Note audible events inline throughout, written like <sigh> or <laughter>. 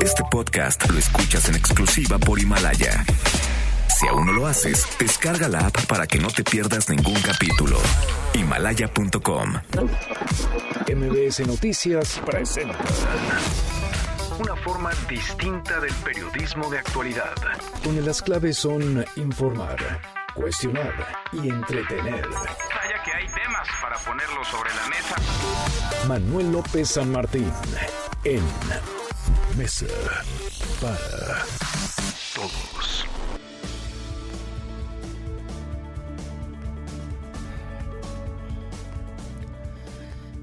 Este podcast lo escuchas en exclusiva por Himalaya. Si aún no lo haces, descarga la app para que no te pierdas ningún capítulo. Himalaya.com. MBS Noticias presenta Una forma distinta del periodismo de actualidad. donde las claves son informar, cuestionar y entretener. Vaya que hay temas para ponerlo sobre la mesa. Manuel López San Martín en Mesa para Todos.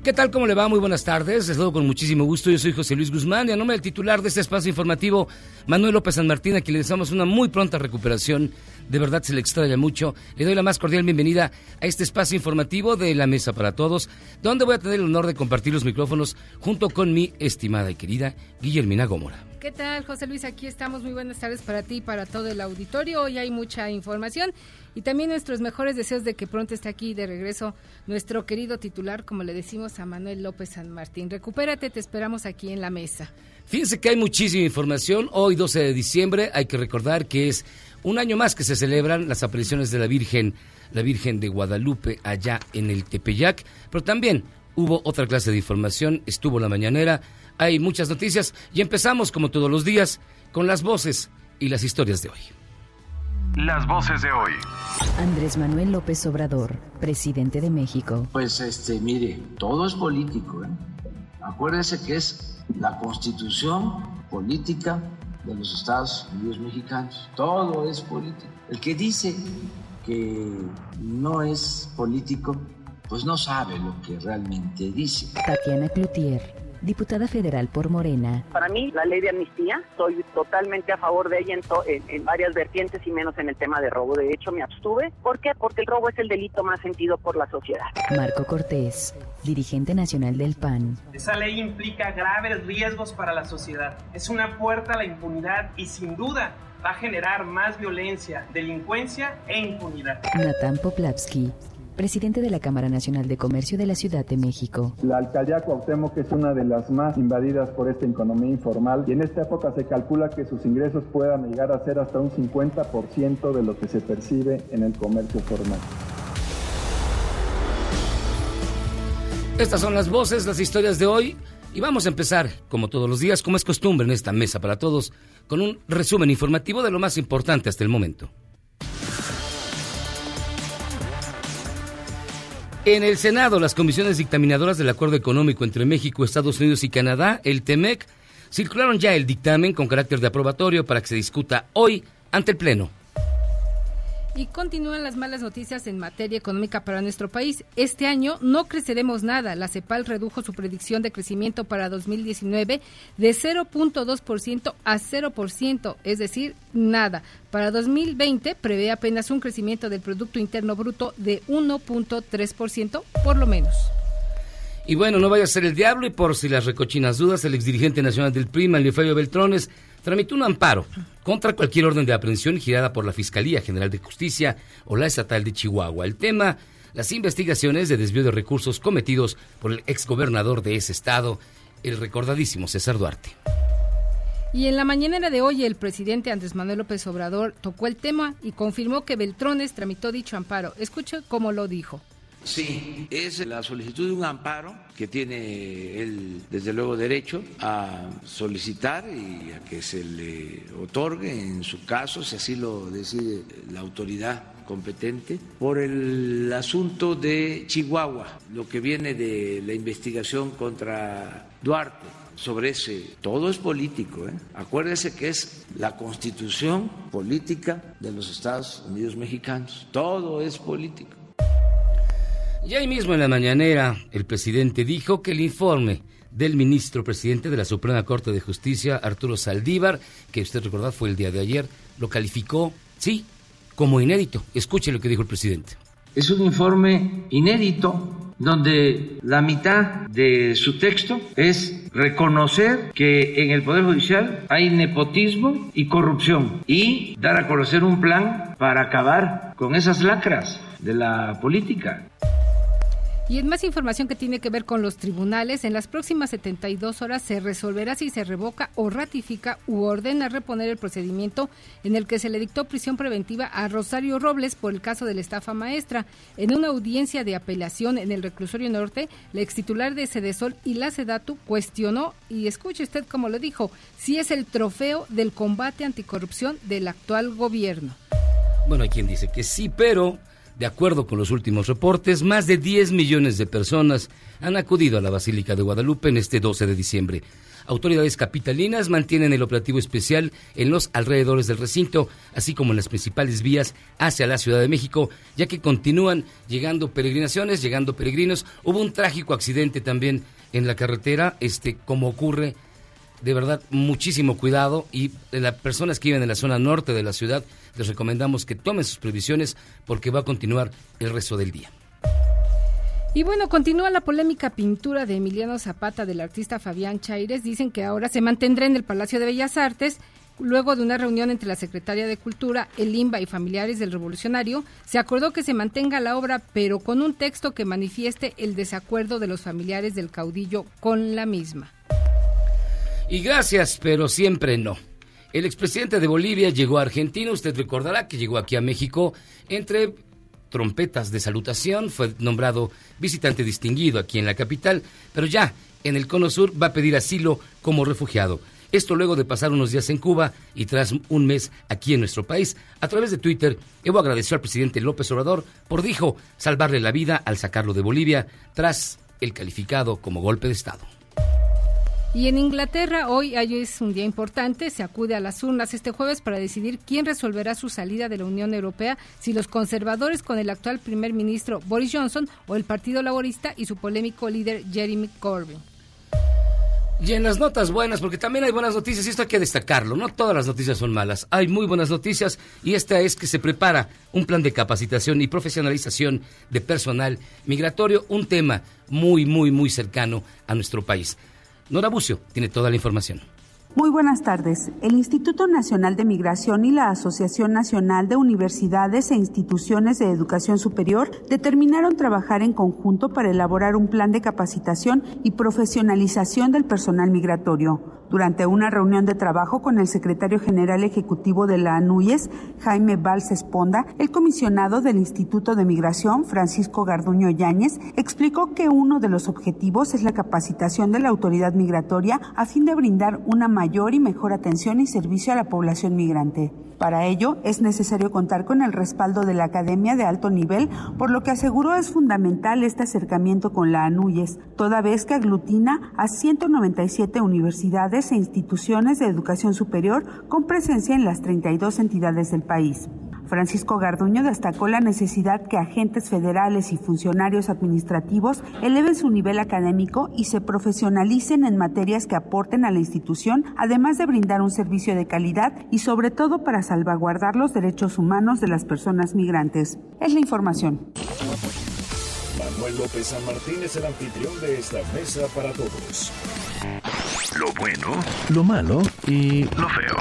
¿Qué tal? ¿Cómo le va? Muy buenas tardes. Les saludo con muchísimo gusto. Yo soy José Luis Guzmán y a nombre del titular de este espacio informativo, Manuel López San Martín, a quien le deseamos una muy pronta recuperación. De verdad se le extraña mucho. Le doy la más cordial bienvenida a este espacio informativo de la Mesa para Todos, donde voy a tener el honor de compartir los micrófonos junto con mi estimada y querida Guillermina Gómora. ¿Qué tal, José Luis? Aquí estamos. Muy buenas tardes para ti y para todo el auditorio. Hoy hay mucha información y también nuestros mejores deseos de que pronto esté aquí de regreso nuestro querido titular, como le decimos a Manuel López San Martín. Recupérate, te esperamos aquí en la mesa. Fíjense que hay muchísima información. Hoy, 12 de diciembre, hay que recordar que es un año más que se celebran las apariciones de la Virgen, la Virgen de Guadalupe, allá en el Tepeyac. Pero también hubo otra clase de información, estuvo la mañanera, hay muchas noticias y empezamos, como todos los días, con las voces y las historias de hoy. Las voces de hoy. Andrés Manuel López Obrador, presidente de México. Pues este, mire, todo es político. ¿eh? Acuérdese que es la constitución política de los Estados Unidos mexicanos. Todo es político. El que dice que no es político, pues no sabe lo que realmente dice. Tatiana Cloutier, diputada federal por Morena. Para mí, la ley de amnistía, estoy totalmente a favor de ella en, to- en- en varias vertientes y menos en el tema de robo. De hecho, me abstuve. ¿Por qué? Porque el robo es el delito más sentido por la sociedad. Marco Cortés, dirigente nacional del PAN. Esa ley implica graves riesgos para la sociedad. Es una puerta a la impunidad y sin duda va a generar más violencia, delincuencia e impunidad. Natán Poplavsky, presidente de la Cámara Nacional de Comercio de la Ciudad de México. La alcaldía Cuauhtémoc es una de las más invadidas por esta economía informal y en esta época se calcula que sus ingresos puedan llegar a ser hasta un 50% de lo que se percibe en el comercio formal. Estas son las voces, las historias de hoy. Y vamos a empezar, como todos los días, como es costumbre en esta mesa para todos, con un resumen informativo de lo más importante hasta el momento. En el Senado, las comisiones dictaminadoras del Acuerdo Económico entre México, Estados Unidos y Canadá, el TEMEC, circularon ya el dictamen con carácter de aprobatorio para que se discuta hoy ante el Pleno. Y continúan las malas noticias en materia económica para nuestro país. Este año no creceremos nada. La CEPAL redujo su predicción de crecimiento para 2019 de 0.2% a 0%, es decir, nada. Para 2020 prevé apenas un crecimiento del Producto Interno Bruto de 1.3%, por lo menos. Y bueno, no vaya a ser el diablo y por si las recochinas dudas, el exdirigente nacional del PRI, Fabio Beltrones, tramitó un amparo contra cualquier orden de aprehensión girada por la Fiscalía General de Justicia o la Estatal de Chihuahua. El tema, las investigaciones de desvío de recursos cometidos por el exgobernador de ese estado, el recordadísimo César Duarte. Y en la mañanera de hoy, el presidente Andrés Manuel López Obrador tocó el tema y confirmó que Beltrones tramitó dicho amparo. Escuche cómo lo dijo. Sí, es la solicitud de un amparo que tiene él, desde luego, derecho a solicitar y a que se le otorgue, en su caso, si así lo decide la autoridad competente, por el asunto de Chihuahua, lo que viene de la investigación contra Duarte. Sobre ese, todo es político. ¿eh? Acuérdese que es la constitución política de los Estados Unidos mexicanos. Todo es político. Y ahí mismo en la mañanera, el presidente dijo que el informe del ministro presidente de la Suprema Corte de Justicia, Arturo Saldívar, que usted recordó fue el día de ayer, lo calificó, sí, como inédito. Escuche lo que dijo el presidente. Es un informe inédito donde la mitad de su texto es reconocer que en el Poder Judicial hay nepotismo y corrupción y dar a conocer un plan para acabar con esas lacras de la política. Y en más información que tiene que ver con los tribunales, en las próximas 72 horas se resolverá si se revoca o ratifica u ordena reponer el procedimiento en el que se le dictó prisión preventiva a Rosario Robles por el caso de la estafa maestra. En una audiencia de apelación en el reclusorio norte, la extitular de Sedesol y la Sedatu cuestionó, y escuche usted como lo dijo, si es el trofeo del combate anticorrupción del actual gobierno. Bueno, hay quien dice que sí, pero de acuerdo con los últimos reportes, más de 10 millones de personas han acudido a la Basílica de Guadalupe en este 12 de diciembre. Autoridades capitalinas mantienen el operativo especial en los alrededores del recinto, así como en las principales vías hacia la Ciudad de México, ya que continúan llegando peregrinaciones, llegando peregrinos. Hubo un trágico accidente también en la carretera, este como ocurre de verdad muchísimo cuidado y las personas que viven en la zona norte de la ciudad les recomendamos que tomen sus previsiones porque va a continuar el resto del día. Y bueno, continúa la polémica pintura de Emiliano Zapata del artista Fabián Chaires. Dicen que ahora se mantendrá en el Palacio de Bellas Artes. Luego de una reunión entre la Secretaria de Cultura, el IMBA y familiares del revolucionario, se acordó que se mantenga la obra, pero con un texto que manifieste el desacuerdo de los familiares del caudillo con la misma. Y gracias, pero siempre no. El expresidente de Bolivia llegó a Argentina, usted recordará que llegó aquí a México entre trompetas de salutación, fue nombrado visitante distinguido aquí en la capital, pero ya en el Cono Sur va a pedir asilo como refugiado. Esto luego de pasar unos días en Cuba y tras un mes aquí en nuestro país. A través de Twitter, Evo agradeció al presidente López Obrador por, dijo, salvarle la vida al sacarlo de Bolivia tras el calificado como golpe de Estado. Y en Inglaterra hoy, es un día importante, se acude a las urnas este jueves para decidir quién resolverá su salida de la Unión Europea, si los conservadores con el actual primer ministro Boris Johnson o el Partido Laborista y su polémico líder Jeremy Corbyn. Y en las notas buenas, porque también hay buenas noticias y esto hay que destacarlo, no todas las noticias son malas, hay muy buenas noticias y esta es que se prepara un plan de capacitación y profesionalización de personal migratorio, un tema muy, muy, muy cercano a nuestro país. Nora Bucio tiene toda la información. Muy buenas tardes. El Instituto Nacional de Migración y la Asociación Nacional de Universidades e Instituciones de Educación Superior determinaron trabajar en conjunto para elaborar un plan de capacitación y profesionalización del personal migratorio. Durante una reunión de trabajo con el secretario general ejecutivo de la ANUYES, Jaime Valls Esponda, el comisionado del Instituto de Migración, Francisco Garduño Yáñez, explicó que uno de los objetivos es la capacitación de la autoridad migratoria a fin de brindar una mayor y mejor atención y servicio a la población migrante. Para ello, es necesario contar con el respaldo de la Academia de Alto Nivel, por lo que aseguró es fundamental este acercamiento con la ANUYES, toda vez que aglutina a 197 universidades e instituciones de educación superior con presencia en las 32 entidades del país. Francisco Garduño destacó la necesidad que agentes federales y funcionarios administrativos eleven su nivel académico y se profesionalicen en materias que aporten a la institución, además de brindar un servicio de calidad y sobre todo para salvaguardar los derechos humanos de las personas migrantes. Es la información. Manuel López San Martín es el anfitrión de esta mesa para todos. Lo bueno, lo malo y lo feo.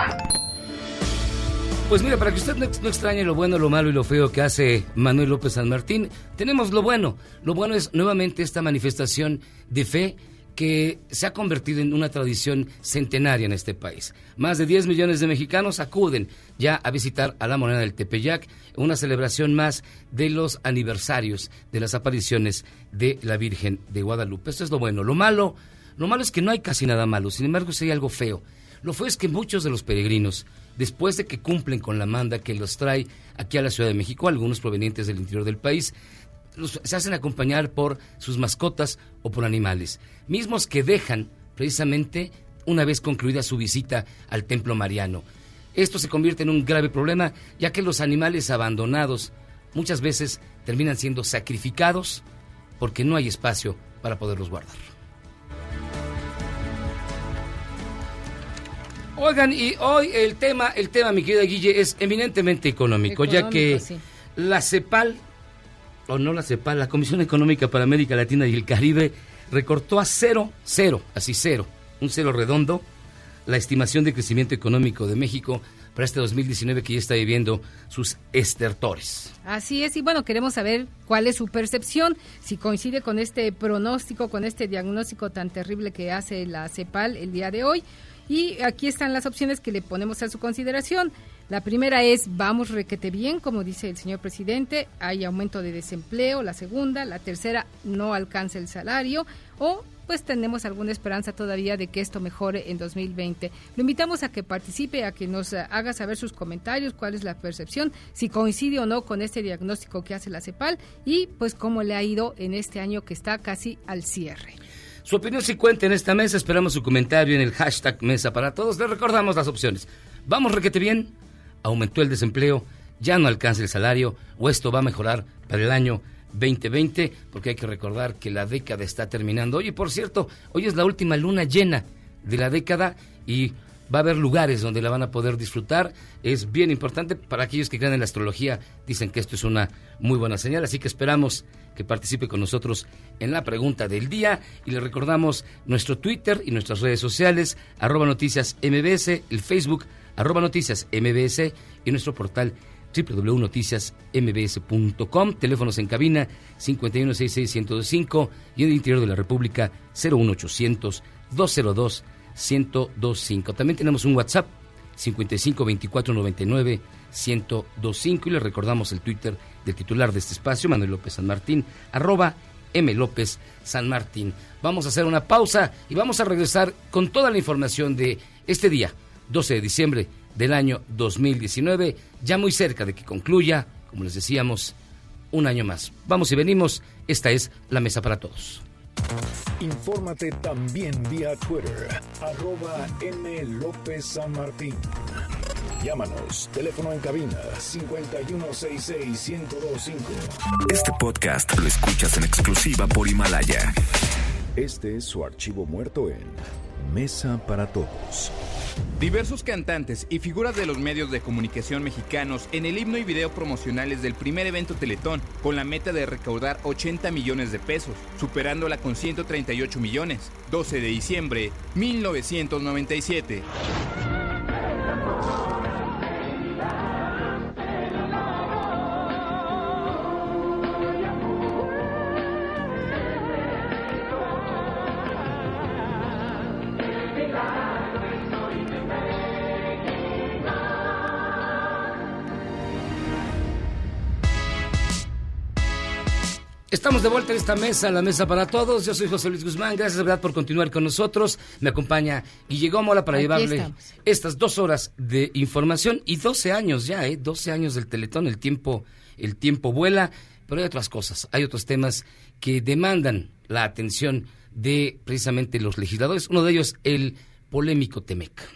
Pues mira, para que usted no, extrañe lo bueno, lo malo y lo feo que hace Manuel López San Martín, tenemos lo bueno. Lo bueno es nuevamente esta manifestación de fe que se ha convertido en una tradición centenaria en este país. Más de 10 millones de mexicanos acuden ya a visitar a la moneda del Tepeyac, una celebración más de los aniversarios de las apariciones de la Virgen de Guadalupe. Esto es lo bueno. Lo malo, lo malo es que no hay casi nada malo, sin embargo, hay algo feo. Lo feo es que muchos de los peregrinos después de que cumplen con la manda que los trae aquí a la Ciudad de México, algunos provenientes del interior del país, se hacen acompañar por sus mascotas o por animales, mismos que dejan precisamente una vez concluida su visita al templo mariano. Esto se convierte en un grave problema, ya que los animales abandonados muchas veces terminan siendo sacrificados porque no hay espacio para poderlos guardar. Oigan, y hoy el tema, el tema, mi querida Guille, es eminentemente económico, ya que la CEPAL, o no la CEPAL, la Comisión Económica para América Latina y el Caribe, recortó a cero, cero, así cero, un cero redondo, la estimación de crecimiento económico de México para este 2019 que ya está viviendo sus estertores. Así es, y bueno, queremos saber cuál es su percepción, si coincide con este pronóstico, con este diagnóstico tan terrible que hace la CEPAL el día de hoy. Y aquí están las opciones que le ponemos a su consideración. La primera es vamos requete bien, como dice el señor presidente, hay aumento de desempleo. La segunda, la tercera, no alcanza el salario. O pues tenemos alguna esperanza todavía de que esto mejore en 2020. Lo invitamos a que participe, a que nos haga saber sus comentarios, cuál es la percepción, si coincide o no con este diagnóstico que hace la CEPAL y pues cómo le ha ido en este año que está casi al cierre. Su opinión si cuenta en esta mesa, esperamos su comentario en el hashtag Mesa para Todos. Le recordamos las opciones. Vamos requete bien, aumentó el desempleo, ya no alcanza el salario o esto va a mejorar para el año 2020, porque hay que recordar que la década está terminando. Oye, por cierto, hoy es la última luna llena de la década y va a haber lugares donde la van a poder disfrutar. Es bien importante. Para aquellos que creen en la astrología, dicen que esto es una muy buena señal, así que esperamos que participe con nosotros en la pregunta del día. Y le recordamos nuestro Twitter y nuestras redes sociales, arroba noticias MBS, el Facebook, arroba noticias MBS y nuestro portal www.noticiasmbs.com, teléfonos en cabina 5166125 y en el interior de la República 01800 202 1025. También tenemos un WhatsApp 552499 1025 y le recordamos el Twitter del titular de este espacio, Manuel López San Martín, arroba M. López San Martín. Vamos a hacer una pausa y vamos a regresar con toda la información de este día, 12 de diciembre del año 2019, ya muy cerca de que concluya, como les decíamos, un año más. Vamos y venimos, esta es la mesa para todos. Infórmate también vía Twitter, arroba M. López San Martín. Llámanos, teléfono en cabina 5166-1025. Este podcast lo escuchas en exclusiva por Himalaya. Este es su archivo muerto en Mesa para Todos. Diversos cantantes y figuras de los medios de comunicación mexicanos en el himno y video promocionales del primer evento Teletón, con la meta de recaudar 80 millones de pesos, superándola con 138 millones. 12 de diciembre 1997. Estamos de vuelta en esta mesa, la mesa para todos. Yo soy José Luis Guzmán. Gracias de verdad por continuar con nosotros. Me acompaña Guillermo Mola para llevarle estas dos horas de información y 12 años ya, ¿eh? 12 años del Teletón. El tiempo, el tiempo vuela, pero hay otras cosas, hay otros temas que demandan la atención de precisamente los legisladores. Uno de ellos, el polémico Temec.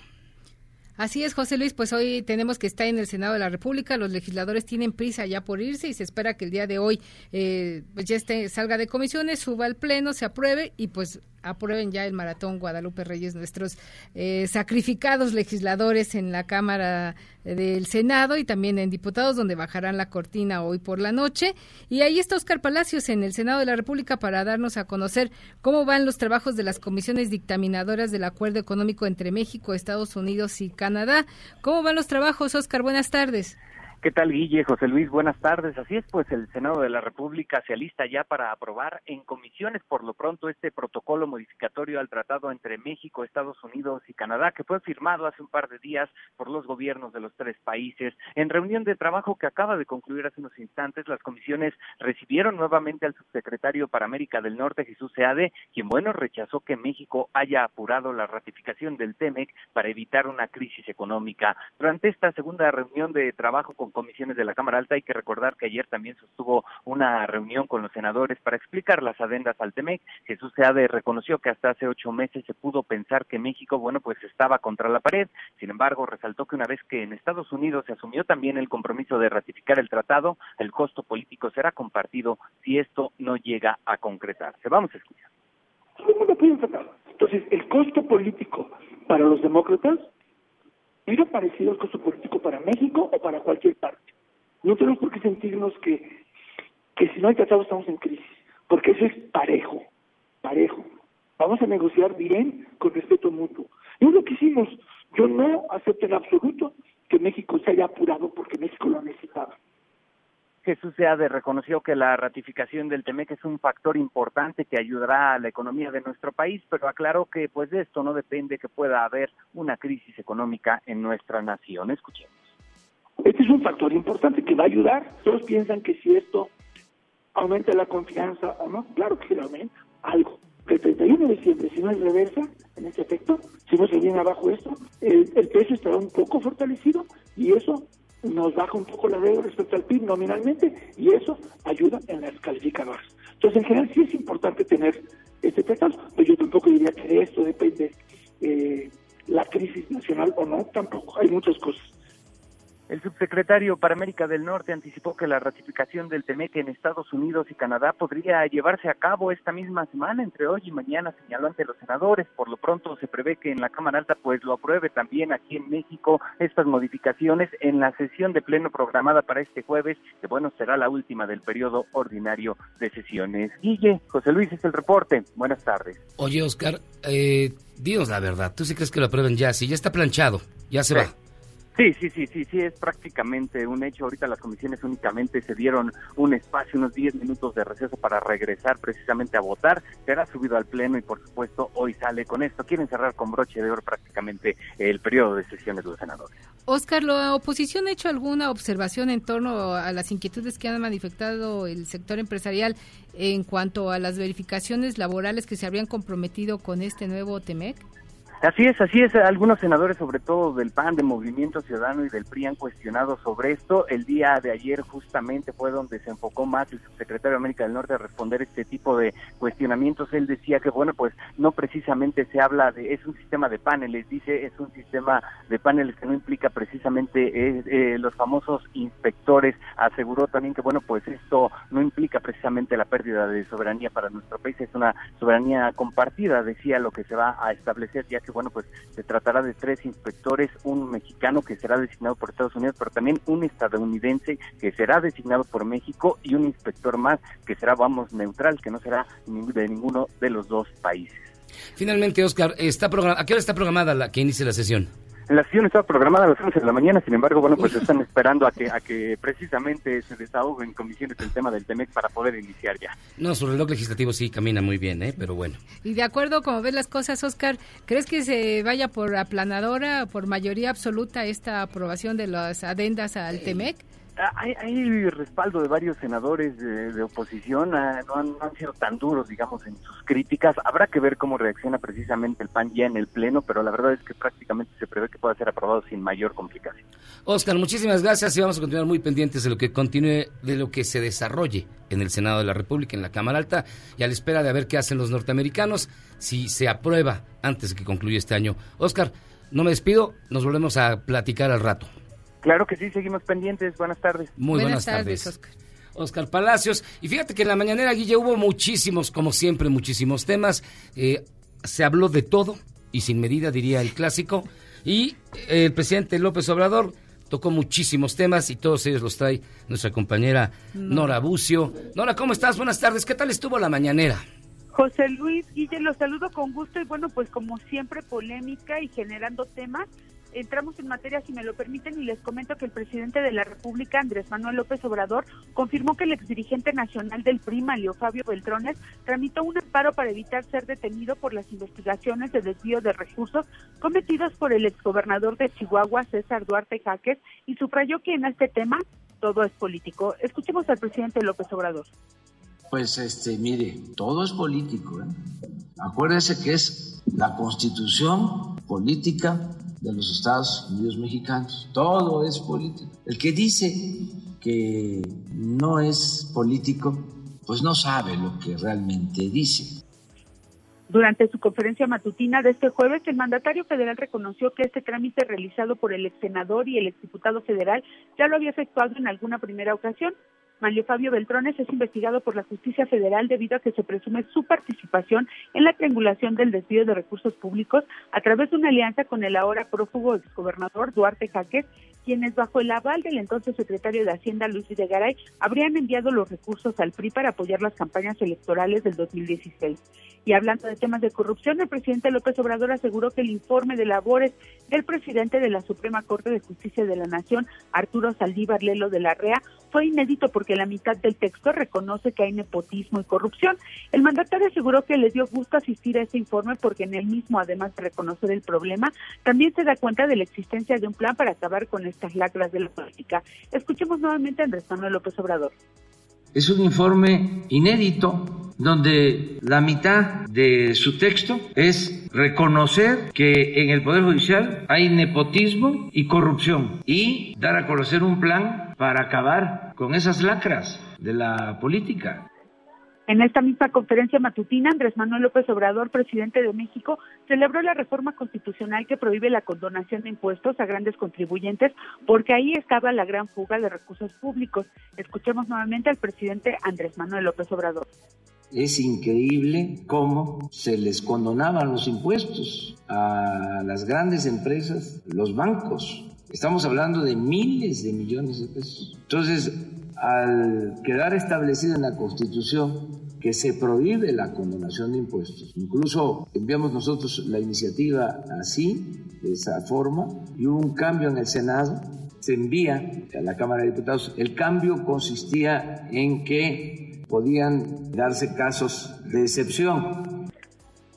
Así es, José Luis, pues hoy tenemos que estar en el Senado de la República, los legisladores tienen prisa ya por irse y se espera que el día de hoy eh, pues ya esté, salga de comisiones, suba al Pleno, se apruebe y pues aprueben ya el maratón Guadalupe Reyes, nuestros eh, sacrificados legisladores en la Cámara del Senado y también en diputados, donde bajarán la cortina hoy por la noche. Y ahí está Oscar Palacios en el Senado de la República para darnos a conocer cómo van los trabajos de las comisiones dictaminadoras del acuerdo económico entre México, Estados Unidos y Canadá. ¿Cómo van los trabajos, Oscar? Buenas tardes. ¿Qué tal, Guille? José Luis, buenas tardes. Así es, pues el Senado de la República se alista ya para aprobar en comisiones por lo pronto este protocolo modificatorio al tratado entre México, Estados Unidos y Canadá, que fue firmado hace un par de días por los gobiernos de los tres países. En reunión de trabajo que acaba de concluir hace unos instantes, las comisiones recibieron nuevamente al subsecretario para América del Norte, Jesús Seade, quien, bueno, rechazó que México haya apurado la ratificación del TEMEC para evitar una crisis económica. Durante esta segunda reunión de trabajo con comisiones de la Cámara Alta. Hay que recordar que ayer también sostuvo una reunión con los senadores para explicar las adendas al TEMEC. Jesús Seade reconoció que hasta hace ocho meses se pudo pensar que México, bueno, pues estaba contra la pared. Sin embargo, resaltó que una vez que en Estados Unidos se asumió también el compromiso de ratificar el tratado, el costo político será compartido si esto no llega a concretarse. Vamos a escuchar. Entonces, el costo político para los demócratas hubiera parecido el costo político para México o para cualquier parte. No tenemos por qué sentirnos que, que si no hay tratado estamos en crisis, porque eso es parejo, parejo. Vamos a negociar bien con respeto mutuo. Y es lo que hicimos. Yo no acepto en absoluto que México se haya apurado porque México lo necesitaba. Jesús Seade reconoció que la ratificación del TEMEC es un factor importante que ayudará a la economía de nuestro país, pero aclaró que pues de esto no depende que pueda haber una crisis económica en nuestra nación. Escuchemos. Este es un factor importante que va a ayudar. Todos piensan que si esto aumenta la confianza o no, claro que lo aumenta algo. El 31 de diciembre, si no es reversa, en este efecto, si no se viene abajo esto, el peso estará un poco fortalecido y eso nos baja un poco la deuda respecto al PIB nominalmente y eso ayuda en las calificadoras. Entonces, en general sí es importante tener este tratado, pero yo tampoco diría que de esto depende eh, la crisis nacional o no, tampoco, hay muchas cosas. El subsecretario para América del Norte anticipó que la ratificación del TEMEC en Estados Unidos y Canadá podría llevarse a cabo esta misma semana, entre hoy y mañana, señaló ante los senadores. Por lo pronto se prevé que en la Cámara Alta pues lo apruebe también aquí en México estas modificaciones en la sesión de pleno programada para este jueves, que bueno, será la última del periodo ordinario de sesiones. Guille, José Luis es el reporte. Buenas tardes. Oye, Oscar, eh, dinos la verdad. ¿Tú sí crees que lo aprueben ya? Si ya está planchado, ya se va. Sí, sí, sí, sí, sí, es prácticamente un hecho. Ahorita las comisiones únicamente se dieron un espacio, unos 10 minutos de receso para regresar precisamente a votar. Será subido al Pleno y por supuesto hoy sale con esto. Quieren cerrar con broche de oro prácticamente el periodo de sesiones de los senadores. Oscar, ¿la oposición ha hecho alguna observación en torno a las inquietudes que han manifestado el sector empresarial en cuanto a las verificaciones laborales que se habrían comprometido con este nuevo TEMEC? Así es, así es. Algunos senadores, sobre todo del PAN, de Movimiento Ciudadano y del PRI, han cuestionado sobre esto. El día de ayer justamente fue donde se enfocó más el subsecretario de América del Norte a responder este tipo de cuestionamientos. Él decía que, bueno, pues no precisamente se habla de, es un sistema de paneles, dice, es un sistema de paneles que no implica precisamente eh, eh, los famosos inspectores. Aseguró también que, bueno, pues esto no implica precisamente la pérdida de soberanía para nuestro país, es una soberanía compartida, decía lo que se va a establecer ya que bueno, pues se tratará de tres inspectores, un mexicano que será designado por Estados Unidos, pero también un estadounidense que será designado por México y un inspector más que será, vamos, neutral, que no será de ninguno de los dos países. Finalmente, Oscar, está ¿a qué hora está programada la que inicie la sesión? La sesión estaba programada a las 11 de la mañana, sin embargo, bueno, pues están esperando a que a que precisamente se desahogue en comisiones el tema del TEMEC para poder iniciar ya. No, su reloj legislativo sí camina muy bien, ¿eh? pero bueno. Y de acuerdo como ves las cosas, Oscar, ¿crees que se vaya por aplanadora, por mayoría absoluta esta aprobación de las adendas al TEMEC? Hay, hay, respaldo de varios senadores de, oposición, ah, no, han, sido tan duros, digamos, en sus críticas. Habrá que ver cómo reacciona precisamente el PAN ya en el Pleno, pero la verdad es que prácticamente se prevé que pueda ser aprobado sin mayor complicación. Oscar, muchísimas gracias y vamos a continuar muy pendientes de lo que continúe, de lo que se desarrolle en el Senado de la República, en la Cámara Alta, y a la espera de ver qué hacen los norteamericanos, si se aprueba antes de que concluya este año. Oscar, no me despido, nos volvemos a platicar al rato. Claro que sí, seguimos pendientes. Buenas tardes. Muy buenas, tardes. Oscar. Oscar Palacios. Y fíjate que en la mañanera, Guille, hubo muchísimos, como siempre, muchísimos temas. Eh, se habló de todo y sin medida, diría el clásico. Y el presidente López Obrador tocó muchísimos temas y todos ellos los trae nuestra compañera Nora Bucio. Nora, ¿cómo estás? Buenas tardes. ¿Qué tal estuvo la mañanera? José Luis Guille, los saludo con gusto y bueno, pues como siempre polémica y generando temas entramos en materia, si me lo permiten, y les comento que el presidente de la República, Andrés Manuel López Obrador, confirmó que el exdirigente nacional del PRI, Mario Fabio Beltrones, tramitó un amparo para evitar ser detenido por las investigaciones de desvío de recursos cometidos por el exgobernador de Chihuahua, César Duarte Jaques, y subrayó que en este tema todo es político. Escuchemos al presidente López Obrador. Pues este, mire, todo es político. ¿eh? Acuérdese que es la constitución política de los Estados Unidos mexicanos. Todo es político. El que dice que no es político, pues no sabe lo que realmente dice. Durante su conferencia matutina de este jueves, el mandatario federal reconoció que este trámite realizado por el ex senador y el exdiputado federal ya lo había efectuado en alguna primera ocasión, Mario Fabio Beltrones es investigado por la justicia federal debido a que se presume su participación en la triangulación del desvío de recursos públicos a través de una alianza con el ahora prófugo exgobernador Duarte Jaques, quienes bajo el aval del entonces secretario de Hacienda Luis Videgaray habrían enviado los recursos al PRI para apoyar las campañas electorales del 2016. Y hablando de temas de corrupción, el presidente López Obrador aseguró que el informe de labores del presidente de la Suprema Corte de Justicia de la Nación, Arturo Saldívar Lelo de la REA, fue inédito porque la mitad del texto reconoce que hay nepotismo y corrupción. El mandatario aseguró que le dio gusto asistir a este informe porque en el mismo, además de reconocer el problema, también se da cuenta de la existencia de un plan para acabar con estas lacras de la política. Escuchemos nuevamente Andrés Manuel López Obrador. Es un informe inédito donde la mitad de su texto es reconocer que en el Poder Judicial hay nepotismo y corrupción y dar a conocer un plan para acabar con esas lacras de la política. En esta misma conferencia matutina, Andrés Manuel López Obrador, presidente de México, celebró la reforma constitucional que prohíbe la condonación de impuestos a grandes contribuyentes, porque ahí estaba la gran fuga de recursos públicos. Escuchemos nuevamente al presidente Andrés Manuel López Obrador. Es increíble cómo se les condonaban los impuestos a las grandes empresas, los bancos. Estamos hablando de miles de millones de pesos. Entonces, al quedar establecido en la Constitución que se prohíbe la condonación de impuestos. Incluso enviamos nosotros la iniciativa así, de esa forma, y hubo un cambio en el Senado, se envía a la Cámara de Diputados. El cambio consistía en que podían darse casos de excepción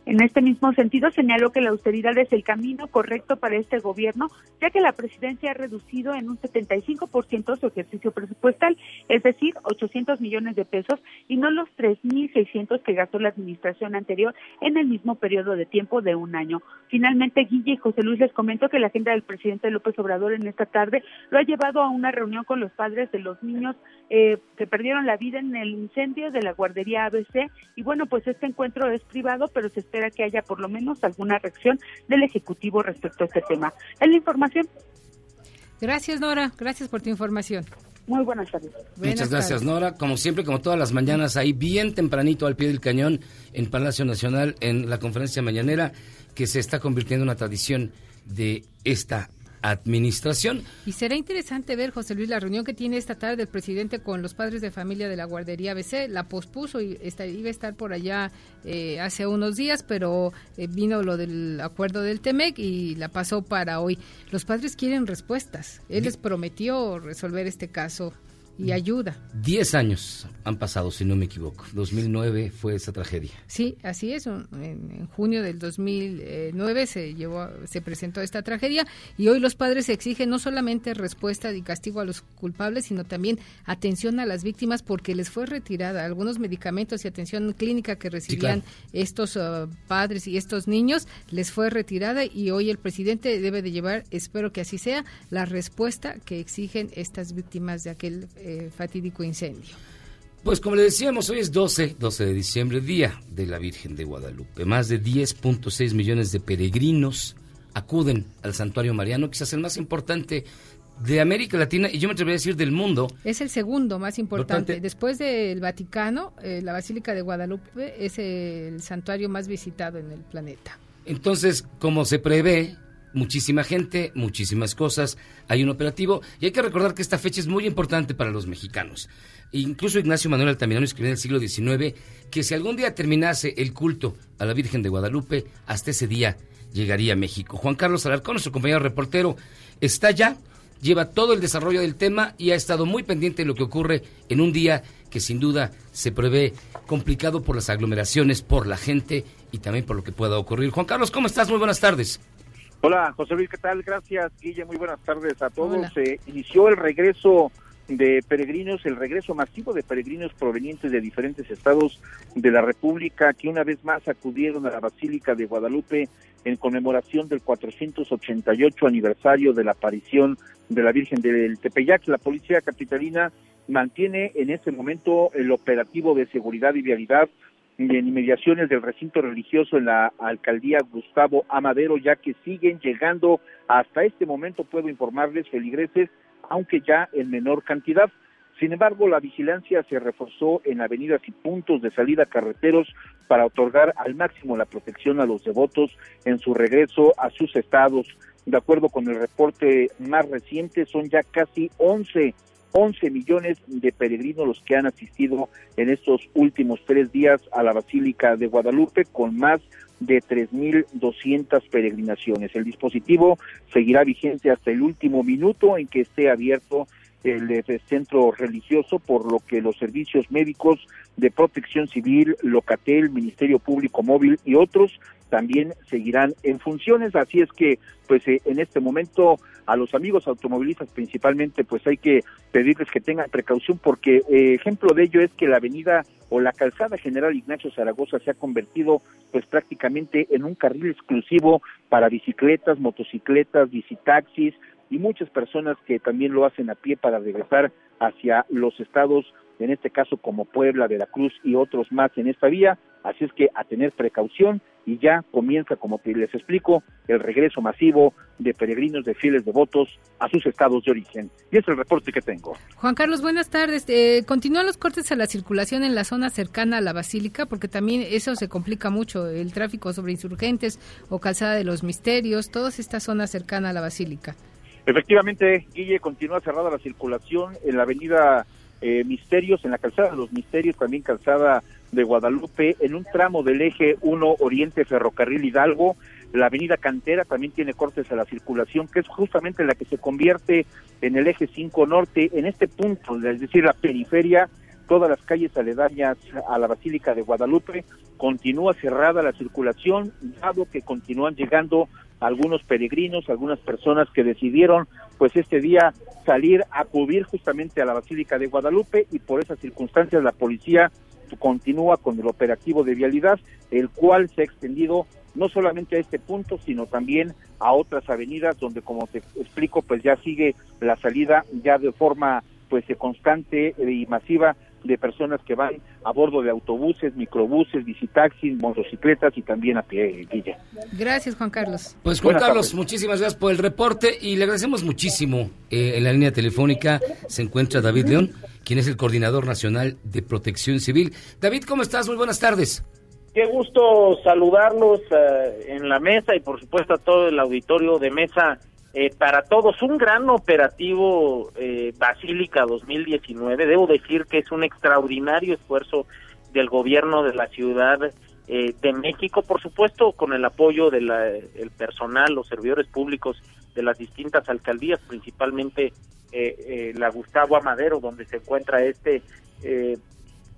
en este mismo sentido, señaló que la austeridad es el camino correcto para este gobierno, ya que la presidencia ha reducido en un 75% su ejercicio presupuestal, es decir, 800 millones de pesos y no los 3.600 que gastó la administración anterior en el mismo periodo de tiempo de un año. Finalmente, Guille y José Luis les comentó que la agenda del presidente López Obrador en esta tarde lo ha llevado a una reunión con los padres de los niños eh, que perdieron la vida en el incendio de la guardería ABC. Y bueno, pues este encuentro es privado, pero se espera que haya por lo menos alguna reacción del Ejecutivo respecto a este tema. Es la información. Gracias, Nora. Gracias por tu información. Muy buenas tardes. Muchas gracias, Nora. Como siempre, como todas las mañanas, ahí bien tempranito al pie del cañón en Palacio Nacional, en la conferencia mañanera, que se está convirtiendo en una tradición de esta administración. Y será interesante ver, José Luis, la reunión que tiene esta tarde el presidente con los padres de familia de la guardería ABC. La pospuso y iba a estar por allá eh, hace unos días, pero eh, vino lo del acuerdo del TEMEC y la pasó para hoy. Los padres quieren respuestas. Él les prometió resolver este caso y ayuda. Diez años han pasado, si no me equivoco. 2009 fue esa tragedia. Sí, así es. En, junio del 2009 se llevó, se presentó esta tragedia y hoy los padres exigen no solamente respuesta y castigo a los culpables, sino también atención a las víctimas porque les fue retirada algunos medicamentos y atención clínica que recibían estos uh, padres y estos niños les fue retirada y hoy el presidente debe de llevar, espero que así sea, la respuesta que exigen estas víctimas de aquel eh, fatídico incendio. Pues como le decíamos, hoy es 12, 12 de diciembre, Día de la Virgen de Guadalupe. Más de 10.6 millones de peregrinos acuden al santuario mariano, quizás el más importante de América Latina y yo me atrevería a decir del mundo. Es el segundo más importante. Después del Vaticano, eh, la Basílica de Guadalupe es el santuario más visitado en el planeta. Entonces, como se prevé, muchísima gente, muchísimas cosas, hay un operativo y hay que recordar que esta fecha es muy importante para los mexicanos. Incluso Ignacio Manuel Altamirano escribió en el siglo XIX que si algún día terminase el culto a la Virgen de Guadalupe, hasta ese día llegaría a México. Juan Carlos Alarcón, nuestro compañero reportero, está ya, lleva todo el desarrollo del tema y ha estado muy pendiente de lo que ocurre en un día que sin duda se prevé complicado por las aglomeraciones, por la gente y también por lo que pueda ocurrir. Juan Carlos, ¿cómo estás? Muy buenas tardes. Hola, José Luis, ¿qué tal? Gracias, Guille. Muy buenas tardes a todos. Se inició el regreso de peregrinos, el regreso masivo de peregrinos provenientes de diferentes estados de la República que una vez más acudieron a la Basílica de Guadalupe en conmemoración del 488 aniversario de la aparición de la Virgen del Tepeyac. La Policía Capitalina mantiene en este momento el operativo de seguridad y vialidad en inmediaciones del recinto religioso en la alcaldía Gustavo Amadero, ya que siguen llegando hasta este momento, puedo informarles, feligreses, aunque ya en menor cantidad. Sin embargo, la vigilancia se reforzó en avenidas y puntos de salida carreteros para otorgar al máximo la protección a los devotos en su regreso a sus estados. De acuerdo con el reporte más reciente, son ya casi 11 11 millones de peregrinos los que han asistido en estos últimos tres días a la Basílica de Guadalupe, con más de 3.200 peregrinaciones. El dispositivo seguirá vigente hasta el último minuto en que esté abierto el, el, centro religioso, por lo que los servicios médicos de protección civil, Locatel, Ministerio Público Móvil y otros también seguirán en funciones. Así es que, pues eh, en este momento a los amigos automovilistas principalmente, pues hay que pedirles que tengan precaución porque eh, ejemplo de ello es que la avenida o la calzada General Ignacio Zaragoza se ha convertido pues prácticamente en un carril exclusivo para bicicletas, motocicletas, bicitaxis y muchas personas que también lo hacen a pie para regresar hacia los estados en este caso como Puebla, Veracruz y otros más en esta vía. Así es que a tener precaución y ya comienza, como les explico, el regreso masivo de peregrinos de fieles devotos a sus estados de origen. Y es el reporte que tengo. Juan Carlos, buenas tardes. Eh, ¿Continúan los cortes a la circulación en la zona cercana a la Basílica? Porque también eso se complica mucho, el tráfico sobre insurgentes o calzada de los misterios, toda esta zona cercana a la Basílica. Efectivamente, Guille, continúa cerrada la circulación en la avenida eh, Misterios, en la calzada de los Misterios, también calzada de Guadalupe, en un tramo del eje 1 Oriente Ferrocarril Hidalgo, la avenida Cantera también tiene cortes a la circulación, que es justamente la que se convierte en el eje 5 Norte, en este punto, es decir, la periferia, todas las calles aledañas a la Basílica de Guadalupe, continúa cerrada la circulación, dado que continúan llegando algunos peregrinos, algunas personas que decidieron pues este día salir a acudir justamente a la Basílica de Guadalupe y por esas circunstancias la policía continúa con el operativo de vialidad, el cual se ha extendido no solamente a este punto, sino también a otras avenidas donde, como te explico, pues ya sigue la salida ya de forma pues constante y masiva de personas que van a bordo de autobuses, microbuses, bicitaxis, motocicletas y también a pie, Guilla. Gracias, Juan Carlos. Pues Juan Carlos, muchísimas gracias por el reporte y le agradecemos muchísimo. Eh, en la línea telefónica se encuentra David León, quien es el coordinador nacional de protección civil. David, ¿cómo estás? Muy buenas tardes. Qué gusto saludarlos uh, en la mesa y por supuesto a todo el auditorio de mesa eh, para todos un gran operativo eh, Basílica 2019. Debo decir que es un extraordinario esfuerzo del gobierno de la Ciudad eh, de México, por supuesto con el apoyo del el personal, los servidores públicos de las distintas alcaldías, principalmente la Gustavo Amadero, donde se encuentra este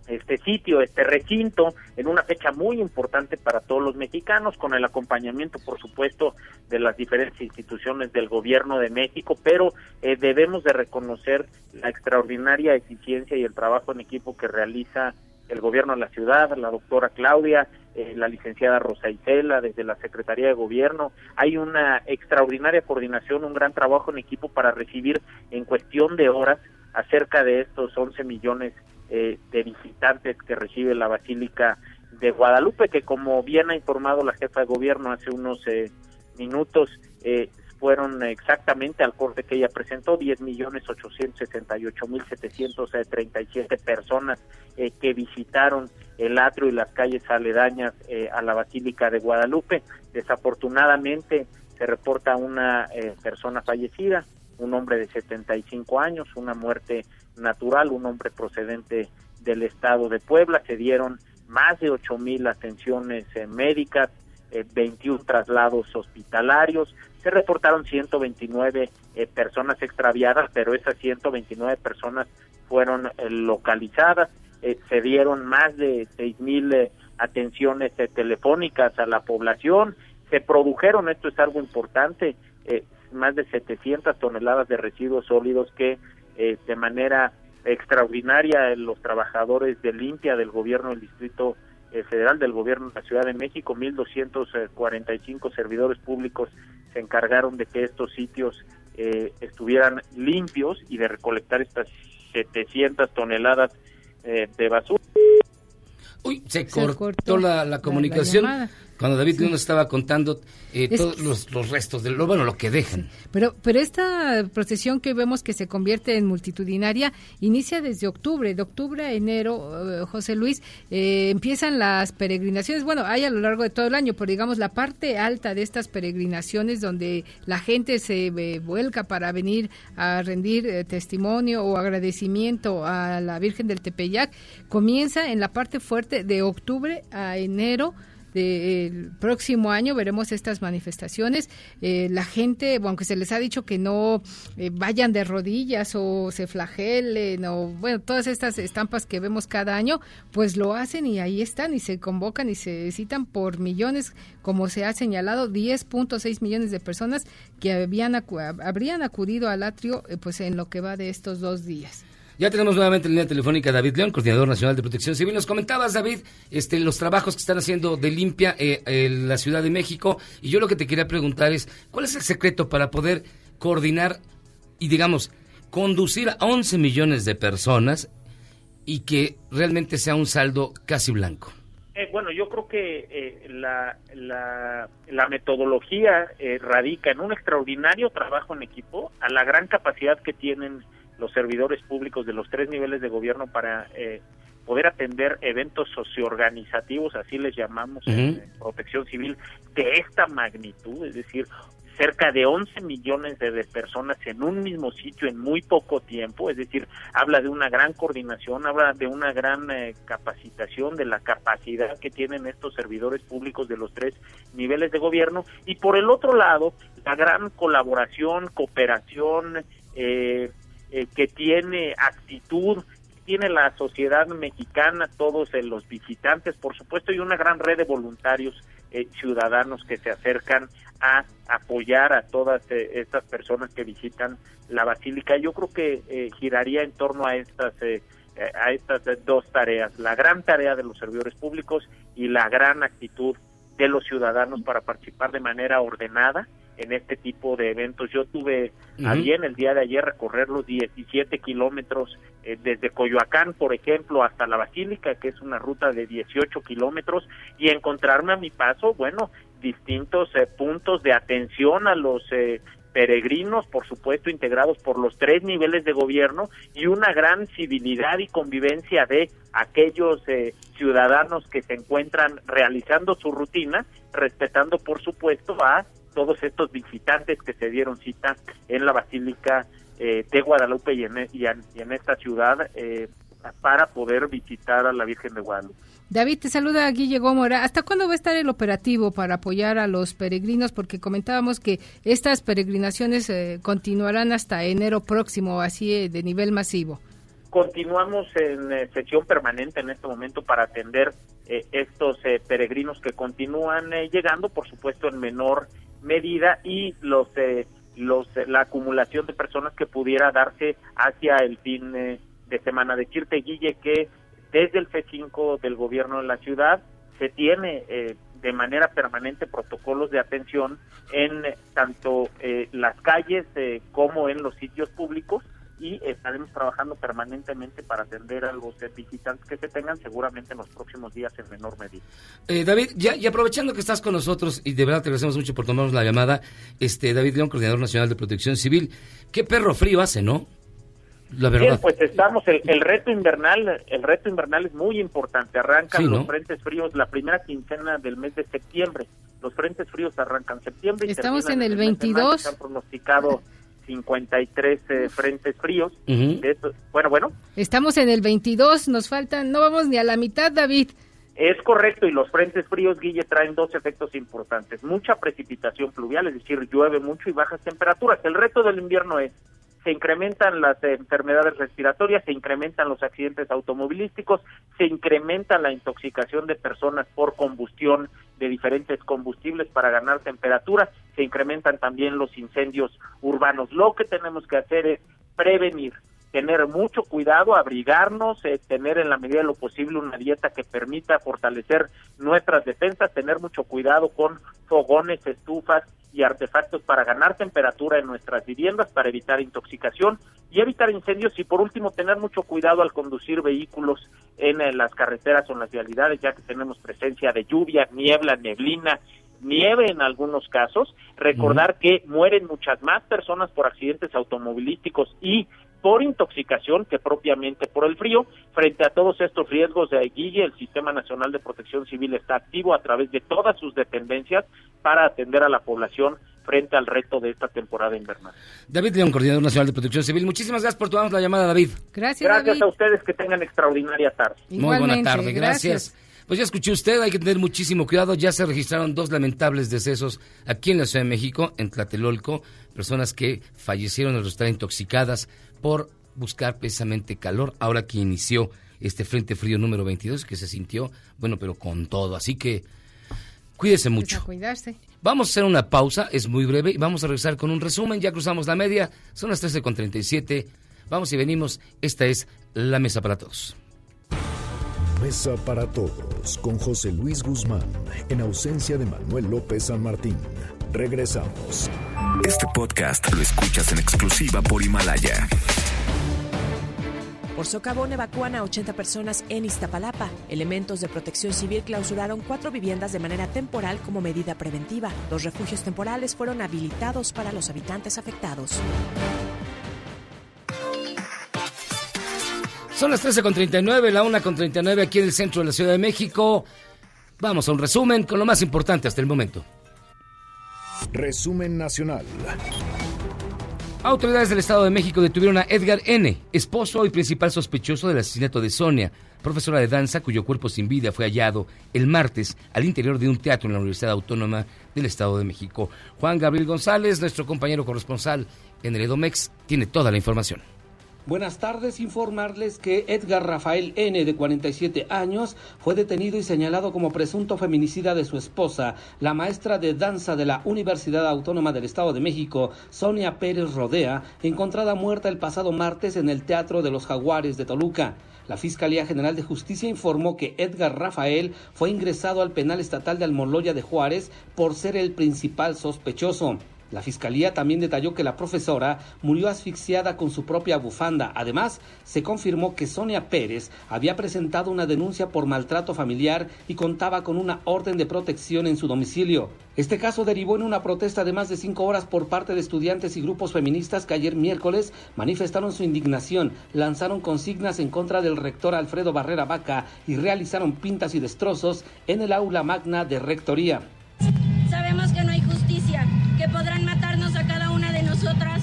este sitio, este recinto, en una fecha muy importante para todos los mexicanos, con el acompañamiento, por supuesto, de las diferentes instituciones del gobierno de México, pero eh, debemos de reconocer la extraordinaria eficiencia y el trabajo en equipo que realiza el gobierno de la ciudad, la doctora Claudia, eh, la licenciada Rosa Isela, desde la Secretaría de Gobierno. Hay una extraordinaria coordinación, un gran trabajo en equipo para recibir en cuestión de horas acerca de estos 11 millones eh, de visitantes que recibe la Basílica de Guadalupe, que como bien ha informado la jefa de gobierno hace unos eh, minutos, eh, fueron exactamente al corte que ella presentó, 10 millones 868 mil 737 personas que visitaron el atrio y las calles aledañas a la Basílica de Guadalupe. Desafortunadamente se reporta una persona fallecida, un hombre de 75 años, una muerte natural, un hombre procedente del estado de Puebla. Se dieron más de ocho mil atenciones eh, médicas, eh, 21 traslados hospitalarios. Se reportaron 129 eh, personas extraviadas, pero esas 129 personas fueron eh, localizadas. se dieron más de seis mil atenciones telefónicas a la población. Se produjeron, esto es algo importante, más de 700 toneladas de residuos sólidos que eh, de manera extraordinaria los trabajadores de limpia del gobierno del Distrito eh, Federal, del gobierno de la Ciudad de México, 1.245 servidores públicos se encargaron de que estos sitios eh, estuvieran limpios y de recolectar estas 700 toneladas de basura. Uy, se, cortó, la, comunicación. Cuando David nos estaba contando eh, todos los, restos de lo bueno, lo que dejan. Pero, pero esta procesión que vemos que se convierte en multitudinaria inicia desde octubre, de octubre a enero, eh, José Luis, eh, empiezan las peregrinaciones. Bueno, hay a lo largo de todo el año, pero digamos la parte alta de estas peregrinaciones donde la gente se vuelca para venir a rendir testimonio o agradecimiento a la Virgen del Tepeyac, comienza en la parte fuerte de octubre a enero del próximo año veremos estas manifestaciones. Eh, la gente, aunque se les ha dicho que no eh, vayan de rodillas o se flagelen o, bueno, todas estas estampas que vemos cada año, pues lo hacen y ahí están y se convocan y se citan por millones, como se ha señalado, 10.6 millones de personas que habían habrían acudido al atrio eh, pues en lo que va de estos dos días. Ya tenemos nuevamente en línea telefónica David León, coordinador nacional de protección civil. Nos comentabas, David, este, los trabajos que están haciendo de limpia eh, en la Ciudad de México. Y yo lo que te quería preguntar es, ¿cuál es el secreto para poder coordinar y, digamos, conducir a 11 millones de personas y que realmente sea un saldo casi blanco? Eh, bueno, yo creo que eh, la, la, metodología radica en un extraordinario trabajo en equipo, a la gran capacidad que tienen los servidores públicos de los tres niveles de gobierno para eh, poder atender eventos socioorganizativos, así les llamamos en protección civil, de esta magnitud, es decir, cerca de 11 millones de, personas en un mismo sitio en muy poco tiempo, es decir, habla de una gran coordinación, habla de una gran eh, capacitación, de la capacidad que tienen estos servidores públicos de los tres niveles de gobierno, y por el otro lado, la gran colaboración, cooperación, eh, eh, que tiene actitud, tiene la sociedad mexicana, todos eh, los visitantes, por supuesto, y una gran red de voluntarios eh, ciudadanos que se acercan a apoyar a todas estas personas que visitan la basílica. Yo creo que giraría en torno a estas a estas dos tareas, la gran tarea de los servidores públicos y la gran actitud de los ciudadanos para participar de manera ordenada en este tipo de eventos. Yo tuve a bien el día de ayer recorrer los 17 kilómetros eh, desde Coyoacán, por ejemplo, hasta la Basílica, que es una ruta de 18 kilómetros, y encontrarme a mi paso, bueno, distintos eh, puntos de atención a los eh, peregrinos, por supuesto, integrados por los tres niveles de gobierno y una gran civilidad y convivencia de aquellos ciudadanos que se encuentran realizando su rutina, respetando, por supuesto, a todos estos visitantes que se dieron cita en la Basílica eh, de Guadalupe y en, y en, esta ciudad eh, para poder visitar a la Virgen de Guadalupe. David, te saluda Guille Gómora. ¿Hasta cuándo va a estar el operativo para apoyar a los peregrinos? Porque comentábamos que estas peregrinaciones eh, continuarán hasta enero próximo, así de nivel masivo. Continuamos en sesión permanente en este momento para atender estos peregrinos que continúan llegando, por supuesto en menor medida y los eh, los eh, la acumulación de personas que pudiera darse hacia el fin eh, de semana. Decirte, Guille, que desde el F5 del gobierno de la ciudad se tiene de manera permanente protocolos de atención en tanto las calles como en los sitios públicos y estaremos trabajando permanentemente para atender a los visitantes que se tengan seguramente en los próximos días en menor medida. Eh, David, ya, y aprovechando que estás con nosotros y de verdad te agradecemos mucho por tomarnos la llamada, este David León, coordinador nacional de protección civil, qué perro frío hace, ¿no? La verdad. pues estamos, el, el, reto invernal, el reto invernal es muy importante, arrancan los frentes fríos la primera quincena del mes de septiembre, los frentes fríos arrancan septiembre. Estamos en el 22. Se han pronosticado 53 eh, frentes fríos. bueno, bueno. Estamos en el 22, nos faltan, no vamos ni a la mitad, David. Es correcto, y los frentes fríos, Guille, traen dos efectos importantes. Mucha precipitación pluvial, es decir, llueve mucho y bajas temperaturas. El reto del invierno es se incrementan las enfermedades respiratorias, se incrementan los accidentes automovilísticos, se incrementa la intoxicación de personas por combustión de diferentes combustibles para ganar temperatura, se incrementan también los incendios urbanos. Lo que tenemos que hacer es prevenir, tener mucho cuidado, abrigarnos, eh, tener en la medida de lo posible una dieta que permita fortalecer nuestras defensas, tener mucho cuidado con fogones, estufas y artefactos para ganar temperatura en nuestras viviendas, para evitar intoxicación y evitar incendios y por último tener mucho cuidado al conducir vehículos en, en las carreteras o en las vialidades, ya que tenemos presencia de lluvia, niebla, neblina nieve en algunos casos, recordar que mueren muchas más personas por accidentes automovilísticos y por intoxicación que propiamente por el frío. Frente a todos estos riesgos de Guille, el Sistema Nacional de Protección Civil está activo a través de todas sus dependencias para atender a la población frente al reto de esta temporada invernal. David León, Coordinador Nacional de Protección Civil, muchísimas gracias por tomarnos la llamada, David. Gracias, Gracias a ustedes, que tengan extraordinaria tarde. Muy buena tarde, gracias. Pues ya escuché usted, hay que tener muchísimo cuidado. Ya se registraron dos lamentables decesos aquí en la Ciudad de México, en Tlatelolco, personas que fallecieron al estar intoxicadas por buscar precisamente calor, ahora que inició este Frente Frío número 22, que se sintió, bueno, pero con todo. Así que cuídese Pues mucho. a cuidarse. Vamos a hacer una pausa, es muy breve, y vamos a regresar con un resumen. Ya cruzamos la media, son las 13.37. Vamos y venimos. Esta es la mesa para todos. Mesa para todos con José Luis Guzmán, en ausencia de Manuel López San Martín. Regresamos. Este podcast lo escuchas en exclusiva por Himalaya. Por socavón evacúan a 80 personas en Iztapalapa. Elementos de protección civil clausuraron cuatro viviendas de manera temporal como medida preventiva. Los refugios temporales fueron habilitados para los habitantes afectados. Son las 13.39, la 1.39 aquí en el centro de la Ciudad de México. Vamos a un resumen con lo más importante hasta el momento. Resumen nacional. Autoridades del Estado de México detuvieron a Edgar N., esposo y principal sospechoso del asesinato de Sonia, profesora de danza cuyo cuerpo sin vida fue hallado el martes al interior de un teatro en la Universidad Autónoma del Estado de México. Juan Gabriel González, nuestro compañero corresponsal en el Edomex, tiene toda la información. Buenas tardes, informarles que Edgar Rafael N., de 47 años, fue detenido y señalado como presunto feminicida de su esposa, la maestra de danza de la Universidad Autónoma del Estado de México, Sonia Pérez Rodea, encontrada muerta el pasado martes en el Teatro de los Jaguares de Toluca. La Fiscalía General de Justicia informó que Edgar Rafael fue ingresado al penal estatal de Almoloya de Juárez por ser el principal sospechoso. La fiscalía también detalló que la profesora murió asfixiada con su propia bufanda. Además, se confirmó que Sonia Pérez había presentado una denuncia por maltrato familiar y contaba con una orden de protección en su domicilio. Este caso derivó en una protesta de más de cinco horas por parte de estudiantes y grupos feministas que ayer miércoles manifestaron su indignación, lanzaron consignas en contra del rector Alfredo Barrera Vaca y realizaron pintas y destrozos en el aula magna de rectoría. Que podrán matarnos a cada una de nosotras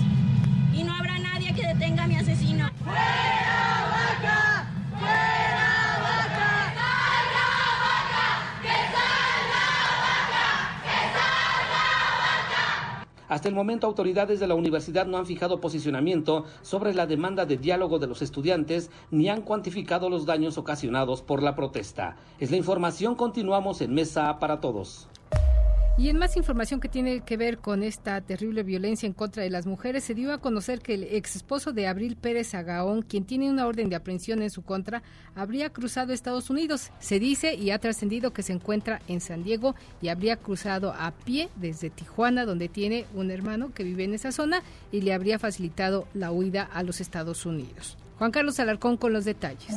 y no habrá nadie que detenga a mi asesino. ¡Fuera vaca! ¡Fuera vaca! ¡Salga vaca! ¡Que salga vaca! ¡Que salga vaca! Hasta el momento, autoridades de la universidad no han fijado posicionamiento sobre la demanda de diálogo de los estudiantes ni han cuantificado los daños ocasionados por la protesta. Es la información, continuamos en Mesa para Todos. Y en más información que tiene que ver con esta terrible violencia en contra de las mujeres, se dio a conocer que el ex esposo de Abril Pérez Agaón, quien tiene una orden de aprehensión en su contra, habría cruzado Estados Unidos. Se dice y ha trascendido que se encuentra en San Diego y habría cruzado a pie desde Tijuana, donde tiene un hermano que vive en esa zona y le habría facilitado la huida a los Estados Unidos. Juan Carlos Alarcón con los detalles.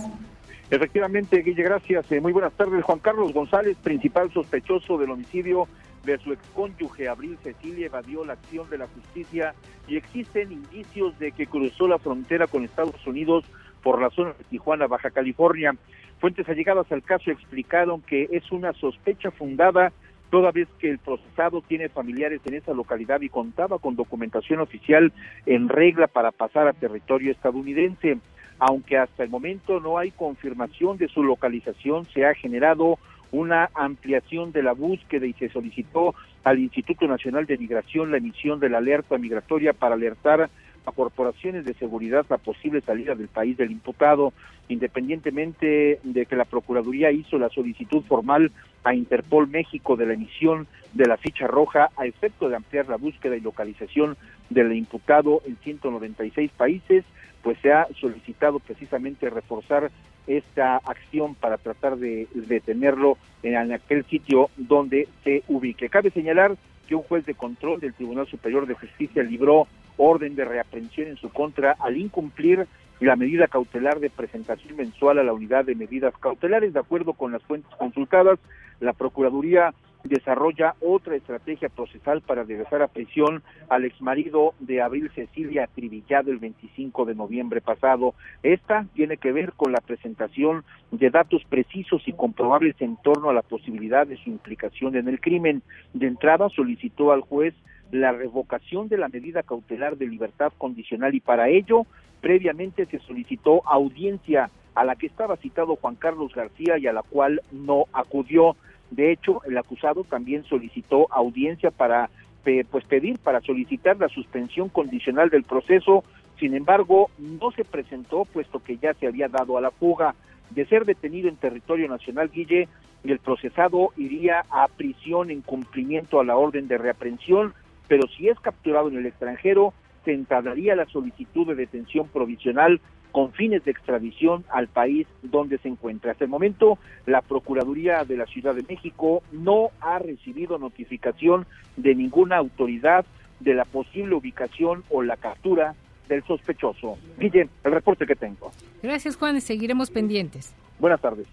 Efectivamente, Guille, gracias. Eh, muy buenas tardes. Juan Carlos González, principal sospechoso del homicidio de su excónyuge Abril Cecilia, evadió la acción de la justicia y existen indicios de que cruzó la frontera con Estados Unidos por la zona de Tijuana, Baja California. Fuentes allegadas al caso explicaron que es una sospecha fundada toda vez que el procesado tiene familiares en esa localidad y contaba con documentación oficial en regla para pasar a territorio estadounidense. Aunque hasta el momento no hay confirmación de su localización, se ha generado una ampliación de la búsqueda y se solicitó al Instituto Nacional de Migración la emisión de la alerta migratoria para alertar a corporaciones de seguridad la posible salida del país del imputado, independientemente de que la Procuraduría hizo la solicitud formal a Interpol México de la emisión de la ficha roja a efecto de ampliar la búsqueda y localización del imputado en 196 países. Pues se ha solicitado precisamente reforzar esta acción para tratar de detenerlo en aquel sitio donde se ubique. Cabe señalar que un juez de control del Tribunal Superior de Justicia libró orden de reaprehensión en su contra al incumplir la medida cautelar de presentación mensual a la unidad de medidas cautelares. De acuerdo con las fuentes consultadas, la Procuraduría desarrolla otra estrategia procesal para regresar a prisión al exmarido de Abril Cecilia Trivillado el 25 de noviembre pasado. Esta tiene que ver con la presentación de datos precisos y comprobables en torno a la posibilidad de su implicación en el crimen. De entrada solicitó al juez la revocación de la medida cautelar de libertad condicional y para ello previamente se solicitó audiencia a la que estaba citado Juan Carlos García y a la cual no acudió. De hecho, el acusado también solicitó audiencia para pues pedir para solicitar la suspensión condicional del proceso. Sin embargo, no se presentó puesto que ya se había dado a la fuga de ser detenido en territorio nacional Guille el procesado iría a prisión en cumplimiento a la orden de reaprehensión, pero si es capturado en el extranjero se entraría la solicitud de detención provisional con fines de extradición al país donde se encuentra. Hasta el momento, la Procuraduría de la Ciudad de México no ha recibido notificación de ninguna autoridad de la posible ubicación o la captura del sospechoso. Guille, el reporte que tengo. Gracias, Juan, y seguiremos pendientes. Buenas tardes.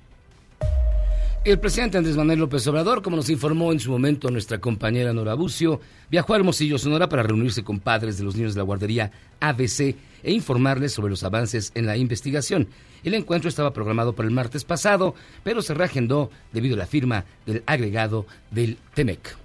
El presidente Andrés Manuel López Obrador, como nos informó en su momento nuestra compañera Nora Bucio, viajó a Hermosillo, Sonora para reunirse con padres de los niños de la guardería ABC e informarles sobre los avances en la investigación. El encuentro estaba programado para el martes pasado, pero se reagendó debido a la firma del agregado del TEMEC.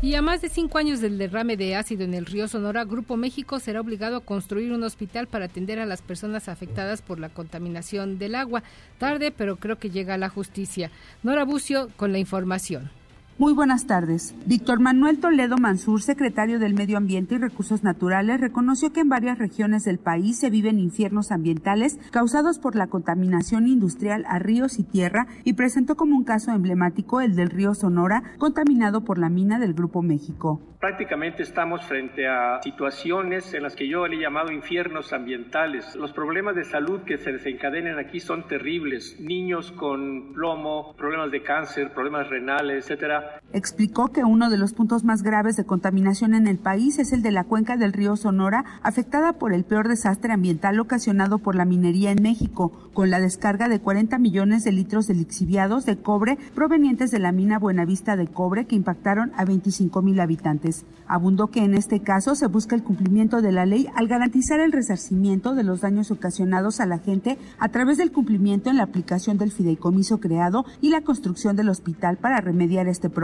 Y a más de cinco años del derrame de ácido en el río Sonora, Grupo México será obligado a construir un hospital para atender a las personas afectadas por la contaminación del agua. Tarde, pero creo que llega a la justicia. Nora Bucio con la información. Muy buenas tardes. Víctor Manuel Toledo Mansur, secretario del Medio Ambiente y Recursos Naturales, reconoció que en varias regiones del país se viven infiernos ambientales causados por la contaminación industrial a ríos y tierra y presentó como un caso emblemático el del río Sonora, contaminado por la mina del Grupo México. Prácticamente estamos frente a situaciones en las que yo le he llamado infiernos ambientales. Los problemas de salud que se desencadenan aquí son terribles. Niños con plomo, problemas de cáncer, problemas renales, etcétera Explicó que uno de los puntos más graves de contaminación en el país es el de la cuenca del río Sonora, afectada por el peor desastre ambiental ocasionado por la minería en México, con la descarga de 40 millones de litros de lixiviados de cobre provenientes de la mina Buenavista de Cobre que impactaron a 25 mil habitantes. Abundó que en este caso se busca el cumplimiento de la ley al garantizar el resarcimiento de los daños ocasionados a la gente a través del cumplimiento en la aplicación del fideicomiso creado y la construcción del hospital para remediar este problema.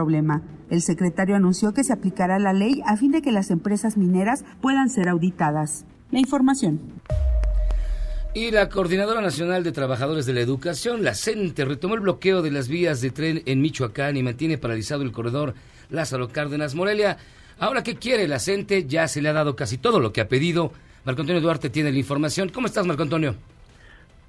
El secretario anunció que se aplicará la ley a fin de que las empresas mineras puedan ser auditadas. La información. Y la Coordinadora Nacional de Trabajadores de la Educación, la CENTE, retomó el bloqueo de las vías de tren en Michoacán y mantiene paralizado el corredor Lázaro Cárdenas Morelia. Ahora, ¿qué quiere la CENTE? Ya se le ha dado casi todo lo que ha pedido. Marco Antonio Duarte tiene la información. ¿Cómo estás, Marco Antonio?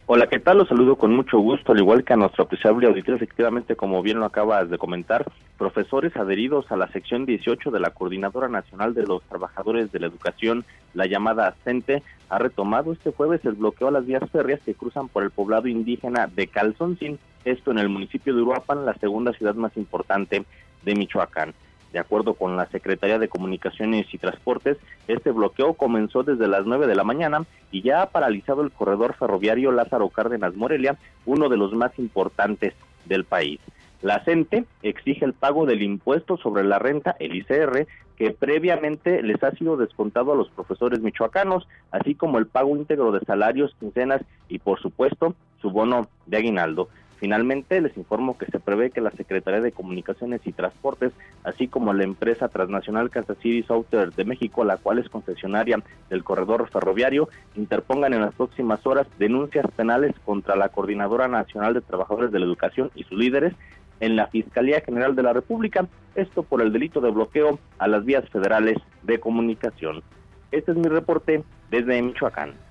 Hola, ¿qué tal? Los saludo con mucho gusto, al igual que a nuestro apreciable auditorio. Efectivamente, como bien lo acabas de comentar, profesores adheridos a la sección 18 de la Coordinadora Nacional de los Trabajadores de la Educación, la llamada CENTE, ha retomado este jueves el bloqueo a las vías férreas que cruzan por el poblado indígena de Calzoncín, esto en el municipio de Uruapan, la segunda ciudad más importante de Michoacán. De acuerdo con la Secretaría de Comunicaciones y Transportes, este bloqueo comenzó desde las 9 de la mañana y ya ha paralizado el corredor ferroviario Lázaro Cárdenas Morelia, uno de los más importantes del país. La CENTE exige el pago del impuesto sobre la renta, el ICR, que previamente les ha sido descontado a los profesores michoacanos, así como el pago íntegro de salarios, quincenas y, por supuesto, su bono de aguinaldo. Finalmente, les informo que se prevé que la Secretaría de Comunicaciones y Transportes, así como la empresa transnacional Kansas City Southern de México, la cual es concesionaria del corredor ferroviario, interpongan en las próximas horas denuncias penales contra la Coordinadora Nacional de Trabajadores de la Educación y sus líderes en la Fiscalía General de la República, esto por el delito de bloqueo a las vías federales de comunicación. Este es mi reporte desde Michoacán.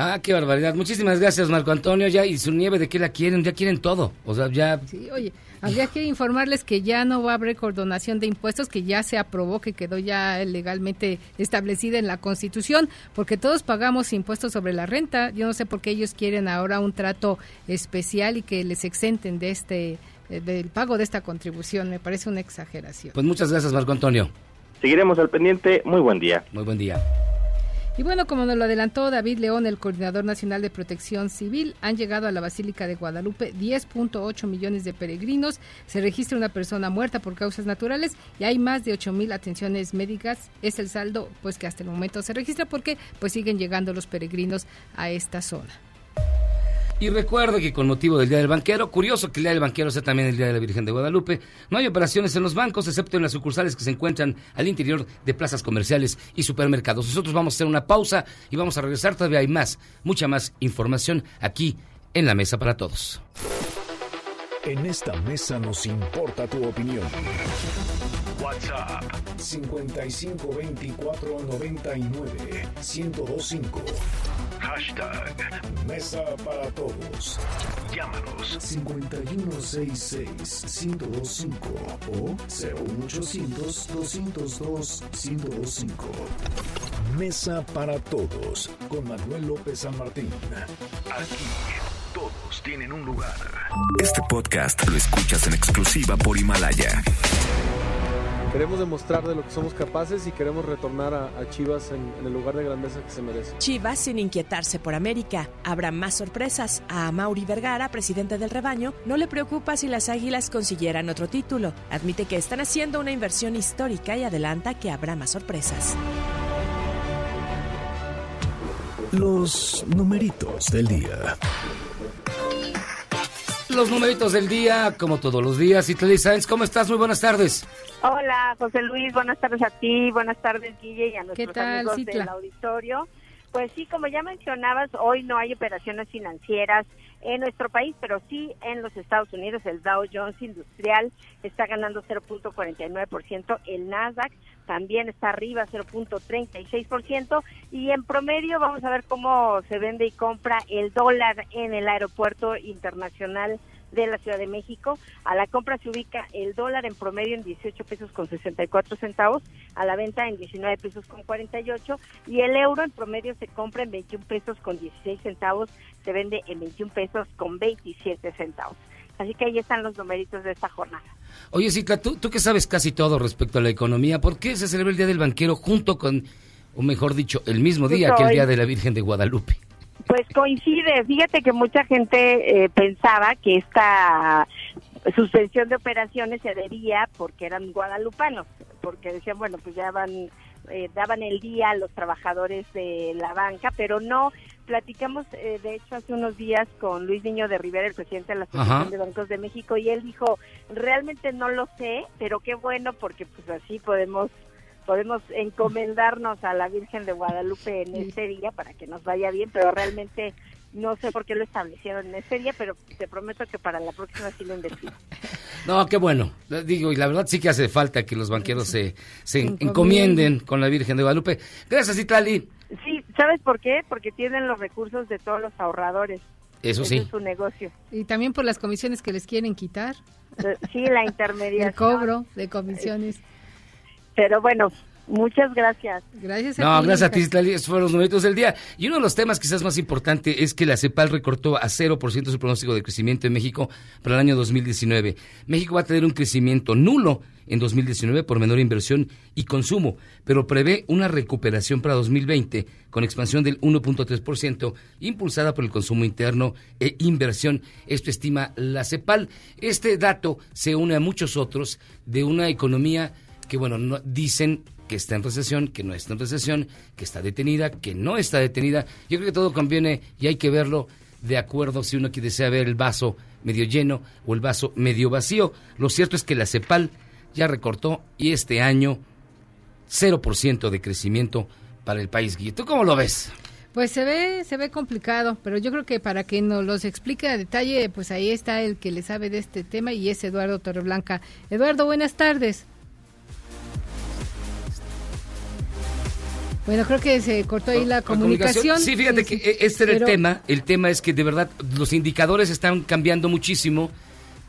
Ah, qué barbaridad. Muchísimas gracias, Marco Antonio. Ya, y su nieve, ¿de qué la quieren? Ya quieren todo. O sea, ya. Sí, oye, habría que informarles que ya no va a haber condonación de impuestos, que ya se aprobó, que quedó ya legalmente establecida en la Constitución, porque todos pagamos impuestos sobre la renta. Yo no sé por qué ellos quieren ahora un trato especial y que les exenten de este eh, del pago de esta contribución. Me parece una exageración. Pues muchas gracias, Marco Antonio. Seguiremos al pendiente. Muy buen día. Muy buen día. Y bueno, como nos lo adelantó David León, el coordinador nacional de protección civil, han llegado a la Basílica de Guadalupe 10.8 millones de peregrinos. Se registra una persona muerta por causas naturales y hay más de 8 mil atenciones médicas. Es el saldo pues que hasta el momento se registra porque pues siguen llegando los peregrinos a esta zona. Y recuerde que con motivo del Día del Banquero, curioso que el Día del Banquero sea también el Día de la Virgen de Guadalupe, no hay operaciones en los bancos, excepto en las sucursales que se encuentran al interior de plazas comerciales y supermercados. Nosotros vamos a hacer una pausa y vamos a regresar. Todavía hay más, mucha más información aquí en la Mesa para Todos. En esta mesa nos importa tu opinión. WhatsApp 5524 99 1025. Hashtag Mesa para Todos. Llámanos 5166-1025 o 01800-202-1025. Mesa para Todos con Manuel López San Martín. Aquí todos tienen un lugar. Este podcast lo escuchas en exclusiva por Himalaya. Queremos demostrar de lo que somos capaces y queremos retornar a, a Chivas en, en, el lugar de grandeza que se merece. Chivas sin inquietarse por América. Habrá más sorpresas. A Mauri Vergara, presidente del rebaño, no le preocupa si las Águilas consiguieran otro título. Admite que están haciendo una inversión histórica y adelanta que habrá más sorpresas. Los numeritos del día. Los numeritos del día, como todos los días. Y Sáenz, ¿cómo estás? Muy buenas tardes. Hola, José Luis, buenas tardes a ti, buenas tardes, Guille, y a nuestros tal, amigos Citla? del auditorio. Pues sí, como ya mencionabas, hoy no hay operaciones financieras en nuestro país, pero sí en los Estados Unidos. El Dow Jones Industrial está ganando 0.49%, el Nasdaq también está arriba 0.36% y en promedio vamos a ver cómo se vende y compra el dólar en el aeropuerto internacional de la Ciudad de México. A la compra se ubica el dólar en promedio en 18 pesos con 64 centavos, a la venta en 19 pesos con 48 y el euro en promedio se compra en 21 pesos con 16 centavos, se vende en 21 pesos con 27 centavos. Así que ahí están los numeritos de esta jornada. Oye, Cicla, tú, tú que sabes casi todo respecto a la economía, ¿por qué se celebra el Día del Banquero junto con, o mejor dicho, el mismo día que el Día de la Virgen de Guadalupe? Pues coincide, fíjate que mucha gente eh, pensaba que esta suspensión de operaciones se debía porque eran guadalupanos, porque decían, bueno, pues ya van, eh, daban el día a los trabajadores de la banca, pero no, platicamos eh, de hecho hace unos días con Luis Niño de Rivera, el presidente de la Asociación Ajá. de Bancos de México, y él dijo, realmente no lo sé, pero qué bueno porque pues así podemos podemos encomendarnos a la Virgen de Guadalupe en ese día para que nos vaya bien, pero realmente no sé por qué lo establecieron en ese día, pero te prometo que para la próxima sí lo investigo. <laughs> No, qué bueno. Digo, y la verdad sí que hace falta que los banqueros se, se encomienden con la Virgen de Guadalupe. Gracias, Itali. Sí, ¿sabes por qué? Porque tienen los recursos de todos los ahorradores. Eso Ese sí. es su negocio. Y también por las comisiones que les quieren quitar. Eh, Sí, la intermediación. <laughs> El cobro de comisiones. Pero bueno, muchas gracias. Gracias a No, ti, gracias a ti. Esos fueron los numeritos del día. Y uno de los temas quizás más importante es que la CEPAL recortó a 0% su pronóstico de crecimiento en México para el año 2019. México va a tener un crecimiento nulo en 2019 por menor inversión y consumo, pero prevé una recuperación para 2020 con expansión del 1.3%, impulsada por el consumo interno e inversión. Esto estima la CEPAL. Este dato se une a muchos otros de una economía que, bueno, no, dicen que está en recesión, que no está en recesión, que está detenida, que no está detenida. Yo creo que todo conviene y hay que verlo de acuerdo si uno desea ver el vaso medio lleno o el vaso medio vacío. Lo cierto es que la CEPAL ya recortó y este año 0% de crecimiento para el país. ¿tú cómo lo ves? Pues se ve, se ve complicado, pero yo creo que para que nos los explique a detalle, pues ahí está el que le sabe de este tema y es Eduardo Torreblanca. Eduardo, buenas tardes. Bueno, creo que se cortó ahí la comunicación. Sí, fíjate que e-, este era el tema. El tema es que de verdad los indicadores están cambiando muchísimo,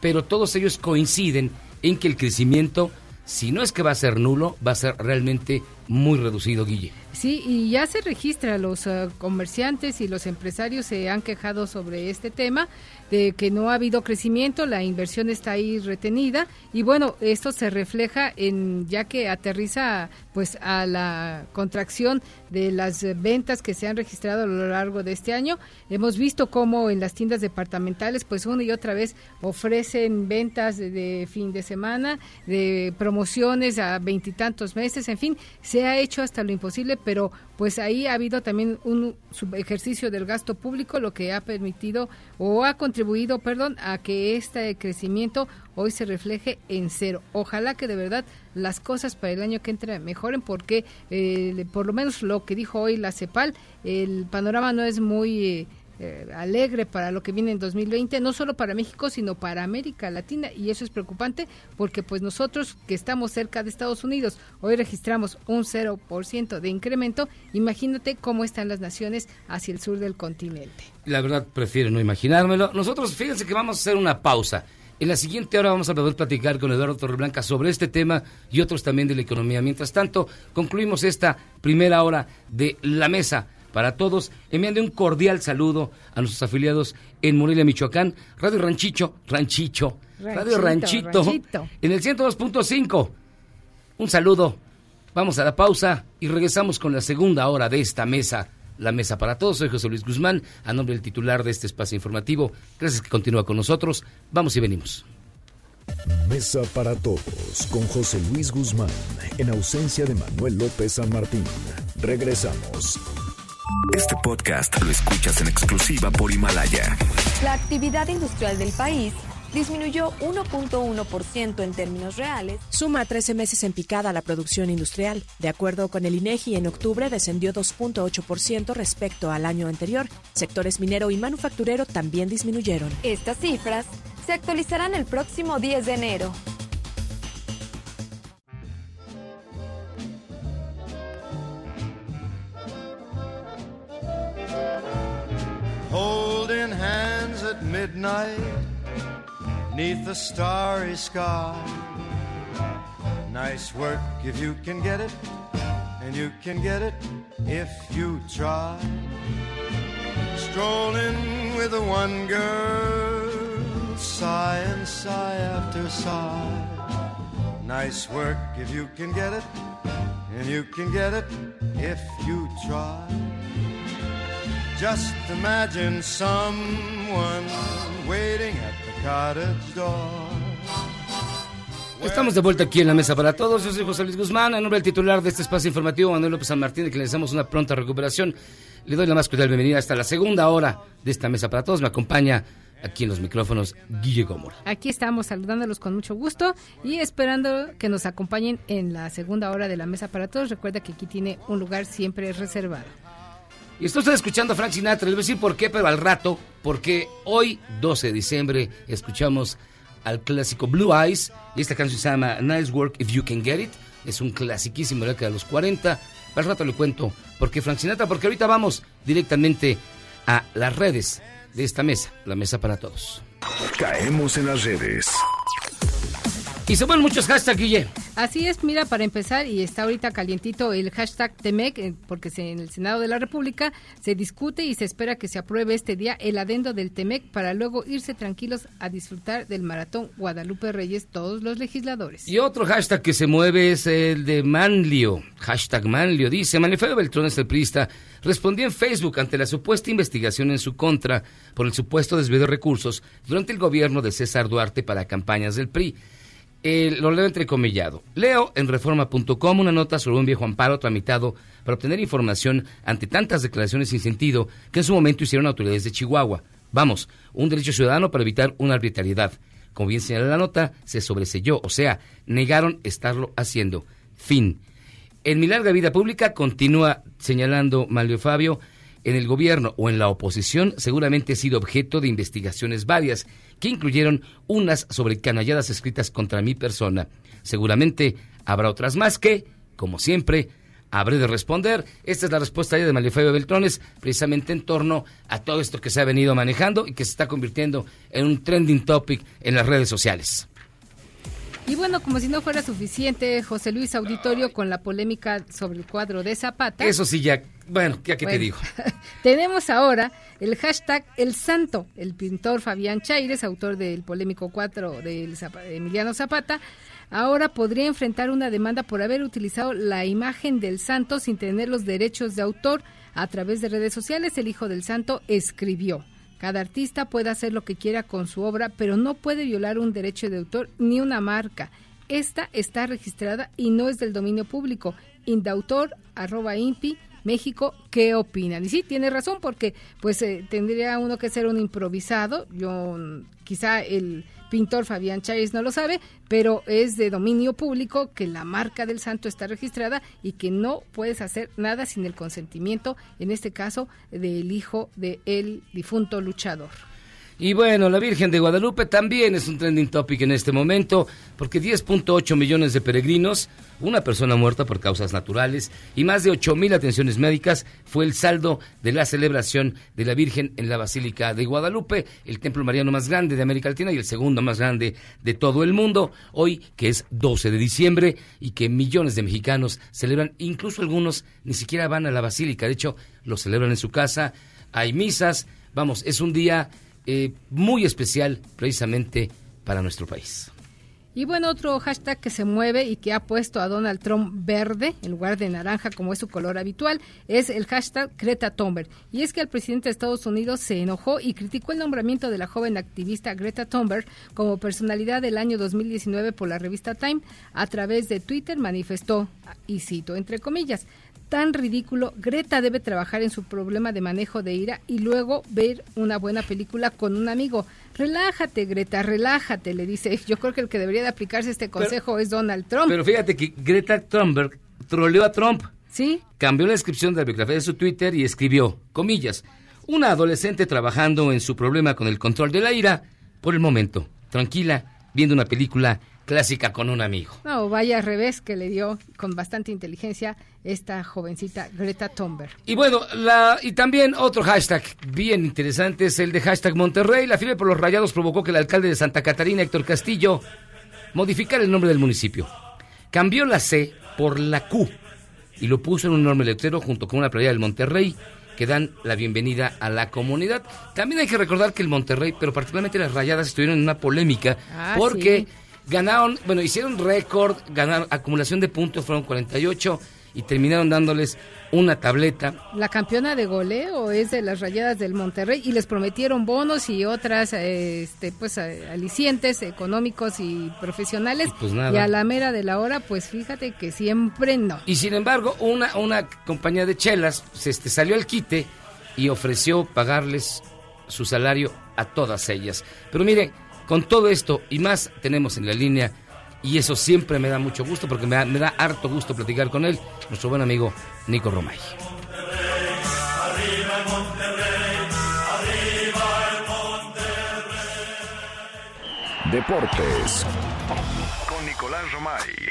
pero todos ellos coinciden en que el crecimiento, si no es que va a ser nulo, va a ser realmente muy reducido, Guille. Sí, y ya se registra, los uh, comerciantes y los empresarios se han quejado sobre este tema, de que no ha habido crecimiento, la inversión está ahí retenida y bueno, esto se refleja en ya que aterriza pues a la contracción de las ventas que se han registrado a lo largo de este año. Hemos visto cómo en las tiendas departamentales pues una y otra vez ofrecen ventas de, de fin de semana, de promociones a veintitantos meses, en fin, se ha hecho hasta lo imposible, pero pues ahí ha habido también un ejercicio del gasto público, lo que ha permitido o ha contribuido, perdón, a que este crecimiento hoy se refleje en cero. Ojalá que de verdad las cosas para el año que entra mejoren porque eh, por lo menos lo que dijo hoy la CEPAL, el panorama no es muy... Eh, eh, alegre para lo que viene en 2020, no solo para México, sino para América Latina. Y eso es preocupante porque pues nosotros que estamos cerca de Estados Unidos, hoy registramos un 0% de incremento. Imagínate cómo están las naciones hacia el sur del continente. La verdad, prefiero no imaginármelo. Nosotros, fíjense que vamos a hacer una pausa. En la siguiente hora vamos a poder platicar con Eduardo Torreblanca sobre este tema y otros también de la economía. Mientras tanto, concluimos esta primera hora de la mesa para todos, enviando un cordial saludo a nuestros afiliados en Morelia, Michoacán, Radio Ranchicho, Ranchicho, Radio Ranchito, en el 102.5. Un saludo, vamos a la pausa y regresamos con la segunda hora de esta mesa, la mesa para todos. Soy José Luis Guzmán, a nombre del titular de este espacio informativo. Gracias que continúa con nosotros. Vamos y venimos. Mesa para todos con José Luis Guzmán, en ausencia de Manuel López San Martín. Regresamos. Este podcast lo escuchas en exclusiva por Himalaya. La actividad industrial del país disminuyó 1.1% en términos reales. Suma 13 meses en picada la producción industrial. De acuerdo con el INEGI, en octubre descendió 2.8% respecto al año anterior. Sectores minero y manufacturero también disminuyeron. Estas cifras se actualizarán el próximo 10 de enero. Holding hands at midnight neath the starry sky. Nice work if you can get it, and you can get it if you try. Strolling with the one girl, sigh and sigh after sigh. Nice work if you can get it, and you can get it if you try. Just imagine someone waiting at the cottage door. Estamos de vuelta aquí en la mesa para todos. Yo soy José Luis Guzmán, en nombre del titular de este espacio informativo, Manuel López San Martín, de que le deseamos una pronta recuperación. Le doy la más cordial bienvenida hasta la segunda hora de esta mesa para todos. Me acompaña aquí en los micrófonos Guille Gómora. Aquí estamos saludándolos con mucho gusto y esperando que nos acompañen en la segunda hora de la mesa para todos. Recuerda que aquí tiene un lugar siempre reservado. Y está escuchando a Frank Sinatra, les voy a decir por qué, pero al rato, porque hoy, 12 de diciembre, escuchamos al clásico Blue Eyes, y esta canción se llama Nice Work If You Can Get It, es un clasiquísimo de de los 40, al rato le cuento por qué Frank Sinatra, porque ahorita vamos directamente a las redes de esta mesa, la mesa para todos. Caemos en las redes. Y se muchos hashtags, Guille. Así es, mira, para empezar, y está ahorita calientito el hashtag TEMEC, eh, porque se, en el Senado de la República se discute y se espera que se apruebe este día el adendo del TEMEC para luego irse tranquilos a disfrutar del maratón Guadalupe Reyes todos los legisladores. Y otro hashtag que se mueve es el de Manlio. Hashtag Manlio dice, Manifesto Beltrón es el priista, respondió en Facebook ante la supuesta investigación en su contra por el supuesto desvío de recursos durante el gobierno de César Duarte para campañas del PRI. Eh, lo leo entrecomillado. Leo en reforma.com una nota sobre un viejo amparo tramitado para obtener información ante tantas declaraciones sin sentido que en su momento hicieron autoridades de Chihuahua. Vamos, un derecho ciudadano para evitar una arbitrariedad. Como bien señala la nota, se sobreselló, o sea, negaron estarlo haciendo. Fin. En mi larga vida pública, continúa señalando Malio Fabio, en el gobierno o en la oposición seguramente he sido objeto de investigaciones varias que incluyeron unas sobre canalladas escritas contra mi persona. Seguramente habrá otras más que, como siempre, habré de responder. Esta es la respuesta de Malifeo Beltrones, precisamente en torno a todo esto que se ha venido manejando y que se está convirtiendo en un trending topic en las redes sociales. Y bueno, como si no fuera suficiente, José Luis Auditorio con la polémica sobre el cuadro de Zapata. Eso sí, ya, bueno, ya que te digo. <laughs> tenemos ahora el hashtag El Santo. El pintor Fabián Chaires, autor del polémico cuadro de Emiliano Zapata, ahora podría enfrentar una demanda por haber utilizado la imagen del santo sin tener los derechos de autor. A través de redes sociales, el hijo del santo escribió. Cada artista puede hacer lo que quiera con su obra, pero no puede violar un derecho de autor ni una marca. Esta está registrada y no es del dominio público. Indautor, arroba impi, México, ¿qué opinan? Y sí, tiene razón, porque pues eh, tendría uno que ser un improvisado. Yo, quizá el pintor Fabián Chávez no lo sabe, pero es de dominio público que la marca del santo está registrada y que no puedes hacer nada sin el consentimiento, en este caso, del hijo del difunto luchador. Y bueno, la Virgen de Guadalupe también es un trending topic en este momento, porque 10.8 millones de peregrinos, una persona muerta por causas naturales y más de 8 mil atenciones médicas fue el saldo de la celebración de la Virgen en la Basílica de Guadalupe, el templo mariano más grande de América Latina y el segundo más grande de todo el mundo, hoy que es 12 de diciembre y que millones de mexicanos celebran, incluso algunos ni siquiera van a la Basílica, de hecho lo celebran en su casa, hay misas, vamos, es un día eh, muy especial precisamente para nuestro país. Y bueno, otro hashtag que se mueve y que ha puesto a Donald Trump verde en lugar de naranja como es su color habitual es el hashtag Greta Thunberg. Y es que el presidente de Estados Unidos se enojó y criticó el nombramiento de la joven activista Greta Thunberg como personalidad del año 2019 por la revista Time. A través de Twitter manifestó, y cito entre comillas, tan ridículo. Greta debe trabajar en su problema de manejo de ira y luego ver una buena película con un amigo. Relájate, Greta, relájate, le dice. Yo creo que el que debería de aplicarse este consejo es Donald Trump. Pero fíjate que Greta Thunberg troleó a Trump. Sí. Cambió la descripción de la biografía de su Twitter y escribió, comillas, una adolescente trabajando en su problema con el control de la ira, por el momento, tranquila, viendo una película clásica con un amigo. No, vaya revés que le dio con bastante inteligencia esta jovencita Greta Thunberg. Y bueno, la, y también otro hashtag bien interesante es el de hashtag Monterrey. La fiebre por los rayados provocó que el alcalde de Santa Catarina, Héctor Castillo, modificara el nombre del municipio. Cambió la C por la Q y lo puso en un enorme letrero junto con una playa del Monterrey que dan la bienvenida a la comunidad. También hay que recordar que el Monterrey, pero particularmente las rayadas, estuvieron en una polémica ah, porque ganaron, bueno, hicieron récord, ganaron acumulación de puntos, fueron 48 y terminaron dándoles una tableta. La campeona de goleo es de las Rayadas del Monterrey y les prometieron bonos y otras este pues alicientes económicos y profesionales y, pues y a la mera de la hora pues fíjate que siempre no. Y sin embargo, una una compañía de chelas se este salió al quite y ofreció pagarles su salario a todas ellas. Pero mire, con todo esto y más tenemos en la línea y eso siempre me da mucho gusto porque me da, harto gusto platicar con él, nuestro buen amigo Nico Romay. Deportes con Nicolás Romay.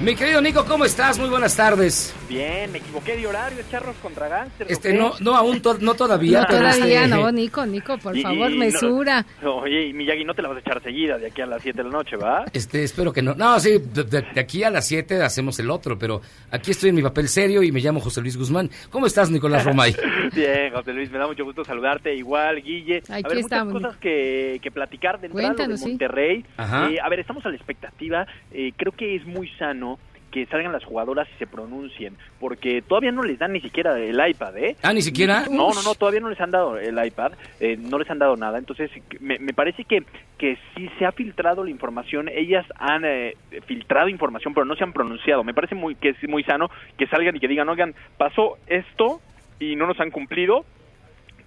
Mi querido Nico, ¿cómo estás? Muy buenas tardes. Bien, me equivoqué de horario, charros contra Gánster. Este, no, no, aún no todavía. No todavía, este, no, Nico, Nico, por favor, mesura. oye, y Miyagi, no te la vas a echar seguida de aquí a las 7 de la noche, ¿va? Este, espero que no. No, sí, de, aquí a las 7 hacemos el otro, pero aquí estoy en mi papel serio y me llamo José Luis Guzmán. ¿Cómo estás, Nicolás Romay? <laughs> Bien, José Luis, me da mucho gusto saludarte. Igual, Guille. Aquí a ver, estamos, muchas cosas que, que, platicar de entrada de Monterrey. Eh, a ver, estamos a la expectativa. Eh, creo que es muy sano que salgan las jugadoras y se pronuncien, porque todavía no les dan ni siquiera el iPad, ¿eh? Ah, ni siquiera. No, no, no, todavía no les han dado el iPad, eh, no les han dado nada, entonces me, me parece que, que sí se ha filtrado la información, ellas han eh, filtrado información, pero no se han pronunciado, me parece muy que es muy sano que salgan y que digan, oigan, pasó esto y no nos han cumplido,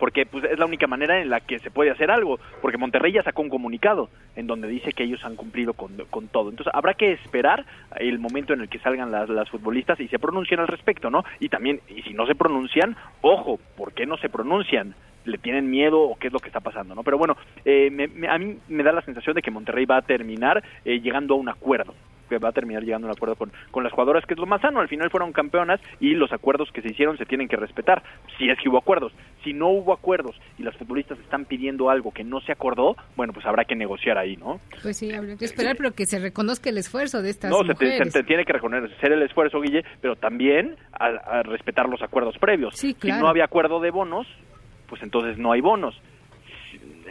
porque pues es la única manera en la que se puede hacer algo, porque Monterrey ya sacó un comunicado en donde dice que ellos han cumplido con, con todo. Entonces habrá que esperar el momento en el que salgan las, las futbolistas y se pronuncien al respecto, ¿no? Y también, y si no se pronuncian, ojo, ¿por qué no se pronuncian? le tienen miedo o qué es lo que está pasando, ¿no? Pero bueno, eh, a mí me da la sensación de que Monterrey va a terminar eh, llegando a un acuerdo que va a terminar llegando a un acuerdo con, con las jugadoras, que es lo más sano. Al final fueron campeonas y los acuerdos que se hicieron se tienen que respetar, si es que hubo acuerdos. Si no hubo acuerdos y las futbolistas están pidiendo algo que no se acordó, bueno, pues habrá que negociar ahí, ¿no? Pues sí, habrá que esperar, pero que se reconozca el esfuerzo de estas No, se mujeres. se tiene que reconocer el esfuerzo, Guille, pero también a, a respetar los acuerdos previos. Sí, Si no había acuerdo de bonos, pues entonces no hay bonos.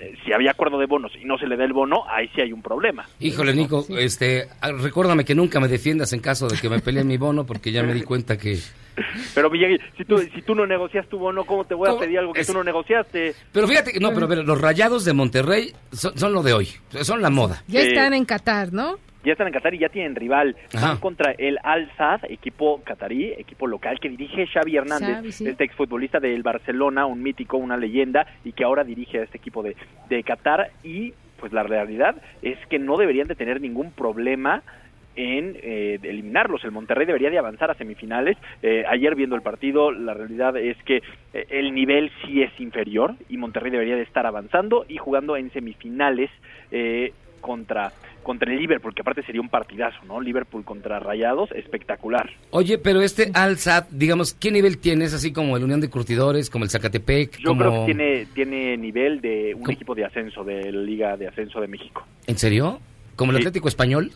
Si, eh, si había acuerdo de bonos y no se le da el bono, ahí sí hay un problema. Híjole, Nico, este, ah, recuérdame que nunca me defiendas en caso de que me pelee mi bono, porque ya me di cuenta que... Pero Miguel, si tú, si tú no negocias tu bono, ¿cómo te voy a pedir algo que tú no negociaste? Pero fíjate, que- no, pero ver, los rayados de Monterrey son, son lo de hoy, son la moda. Ya están en Qatar, ¿no? Ya están en Qatar y ya tienen rival. Ajá. Van contra el Al Sadd, equipo catarí, equipo local que dirige Xavi Hernández, Xavi, sí. este exfutbolista del Barcelona, un mítico, una leyenda, y que ahora dirige a este equipo de, de Qatar. Y pues la realidad es que no deberían de tener ningún problema en eh, eliminarlos. El Monterrey debería de avanzar a semifinales. Eh, ayer viendo el partido, la realidad es que eh, el nivel sí es inferior y Monterrey debería de estar avanzando y jugando en semifinales eh, contra contra el Liverpool, que aparte sería un partidazo, ¿no? Liverpool contra Rayados, espectacular. Oye, pero este Al-Sad, digamos, ¿qué nivel tiene? ¿Es así como el Unión de Curtidores, como el Zacatepec? Yo como... creo que tiene tiene nivel de un equipo de ascenso de la Liga de Ascenso de México. ¿En serio? ¿Como el Sí. Atlético Español?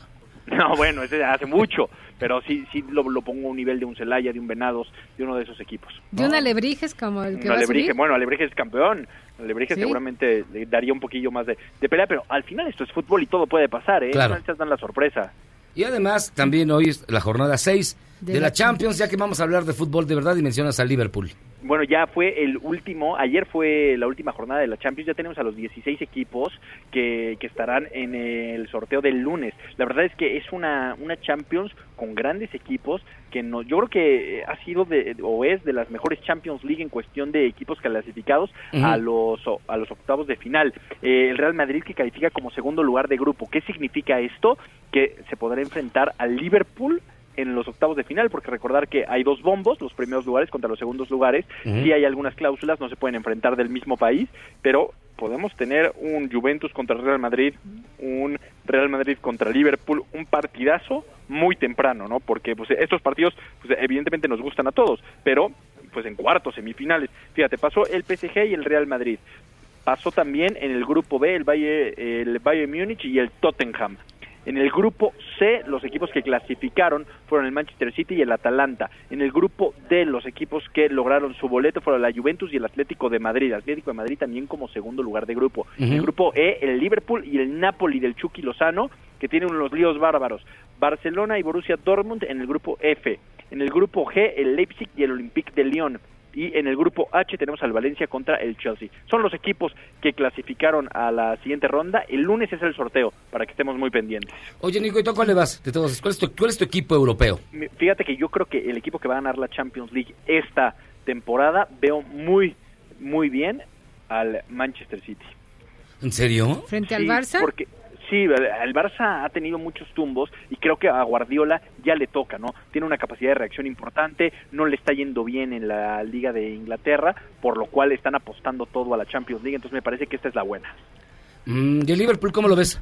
<laughs> No, bueno, ese hace mucho, pero sí sí lo, lo pongo a un nivel de un Celaya, de un Venados, de uno de esos equipos. De un alebrijes como el que Un va a Alebrije, subir. bueno, Alebrije es campeón. Alebrije Sí. seguramente le daría un poquillo más de, de pelea, pero al final esto es fútbol y todo puede pasar, ¿eh? Claro. No dar la sorpresa. Y además, también hoy es la jornada 6 de, De la la Champions, ya que vamos a hablar de fútbol de verdad y mencionas al Liverpool. Bueno, ya fue el último, ayer fue la última jornada de la Champions, ya tenemos a los 16 equipos que, que estarán en el sorteo del lunes. La verdad es que es una, una Champions con grandes equipos que no, yo creo que ha sido de, o es de las mejores Champions League en cuestión de equipos clasificados Ujú. a los a los octavos de final. Eh, el Real Madrid que califica como segundo lugar de grupo. ¿Qué significa esto? Que se podrá enfrentar al Liverpool en los octavos de final, porque recordar que hay dos bombos, los primeros lugares contra los segundos lugares, Ujú. sí hay algunas cláusulas, no se pueden enfrentar del mismo país, pero podemos tener un Juventus contra Real Madrid, un Real Madrid contra Liverpool, un partidazo muy temprano, ¿no? Porque pues estos partidos pues evidentemente nos gustan a todos, pero pues en cuartos, semifinales. Fíjate, pasó el PSG y el Real Madrid. Pasó también en el grupo B el Bayern, el Bayern Múnich y el Tottenham. En el grupo C, los equipos que clasificaron fueron el Manchester City y el Atalanta. En el grupo D, los equipos que lograron su boleto fueron la Juventus y el Atlético de Madrid. Atlético de Madrid también como segundo lugar de grupo. En el grupo E, el Liverpool y el Napoli del Chucky Lozano, que tienen unos líos bárbaros. Barcelona y Borussia Dortmund en el grupo F. En el grupo G, el Leipzig y el Olympique de Lyon. Y en el grupo H tenemos al Valencia contra el Chelsea. Son los equipos que clasificaron a la siguiente ronda. El lunes es el sorteo, para que estemos muy pendientes. Oye, Nico, ¿y tú a cuál le vas de todos? ¿Cuál es tu, cuál es tu equipo europeo? Fíjate que yo creo que el equipo que va a ganar la Champions League esta temporada veo muy, muy bien al Manchester City. ¿En serio? Frente al Barça. Porque sí, el Barça ha tenido muchos tumbos y creo que a Guardiola ya le toca, ¿no? Tiene una capacidad de reacción importante, no le está yendo bien en la Liga de Inglaterra, por lo cual están apostando todo a la Champions League, entonces me parece que esta es la buena. Mm, ¿Y el Liverpool cómo lo ves?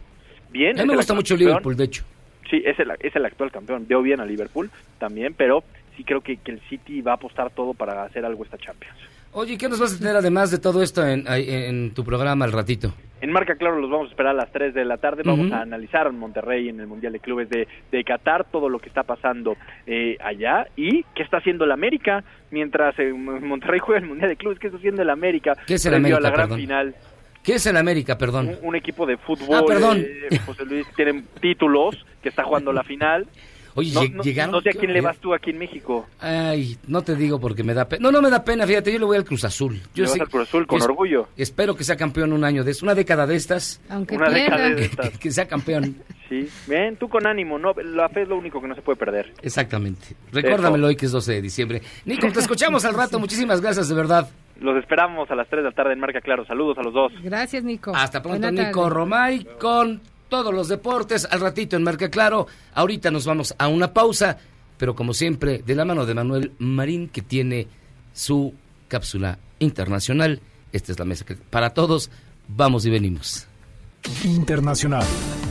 Bien. A mí me gusta mucho el. Liverpool, de hecho. Sí, es el, es el actual campeón. Veo bien a Liverpool también, pero sí creo que, que el City va a apostar todo para hacer algo esta Champions. Oye, ¿qué nos vas a tener además de todo esto en, tu programa al ratito? En Marca Claro los vamos a esperar a las 3 de la tarde. Vamos a analizar Monterrey en el Mundial de Clubes de, de Qatar todo lo que está pasando eh, allá y qué está haciendo el América mientras eh, Monterrey juega el Mundial de Clubes. ¿Qué está haciendo el América? ¿Qué es el América, a la gran perdón? final. ¿Qué es el América, perdón? Un, un equipo de fútbol. Ah, perdón. eh, José Luis tiene títulos que está jugando la final. <laughs> Oye, no, lleg- no- llegaron- no sé a quién le vas tú aquí en México. Ay, no te digo porque me da pena. No, no me da pena, fíjate, yo le voy al Cruz Azul. Yo Le vas sí- al Cruz Azul con es- orgullo. Espero que sea campeón un año de eso, una década de estas. Aunque Una década de estas. <laughs> Que sea campeón. Sí, ven, tú con ánimo, no, la fe es lo único que no se puede perder. Exactamente. Recuérdamelo hoy que es 12 de diciembre. Nico, te escuchamos al rato. <laughs> Muchísimas gracias, de verdad. Los esperamos a las 3 de la tarde en Marca Claro. Saludos a los dos. Gracias, Nico. Hasta pronto, Nico. Romay, con todos los deportes. Al ratito en Marca Claro. Ahorita nos vamos a una pausa, pero como siempre, de la mano de Manuel Marín, que tiene su cápsula internacional. Esta es la mesa para todos. Vamos y venimos. Internacional.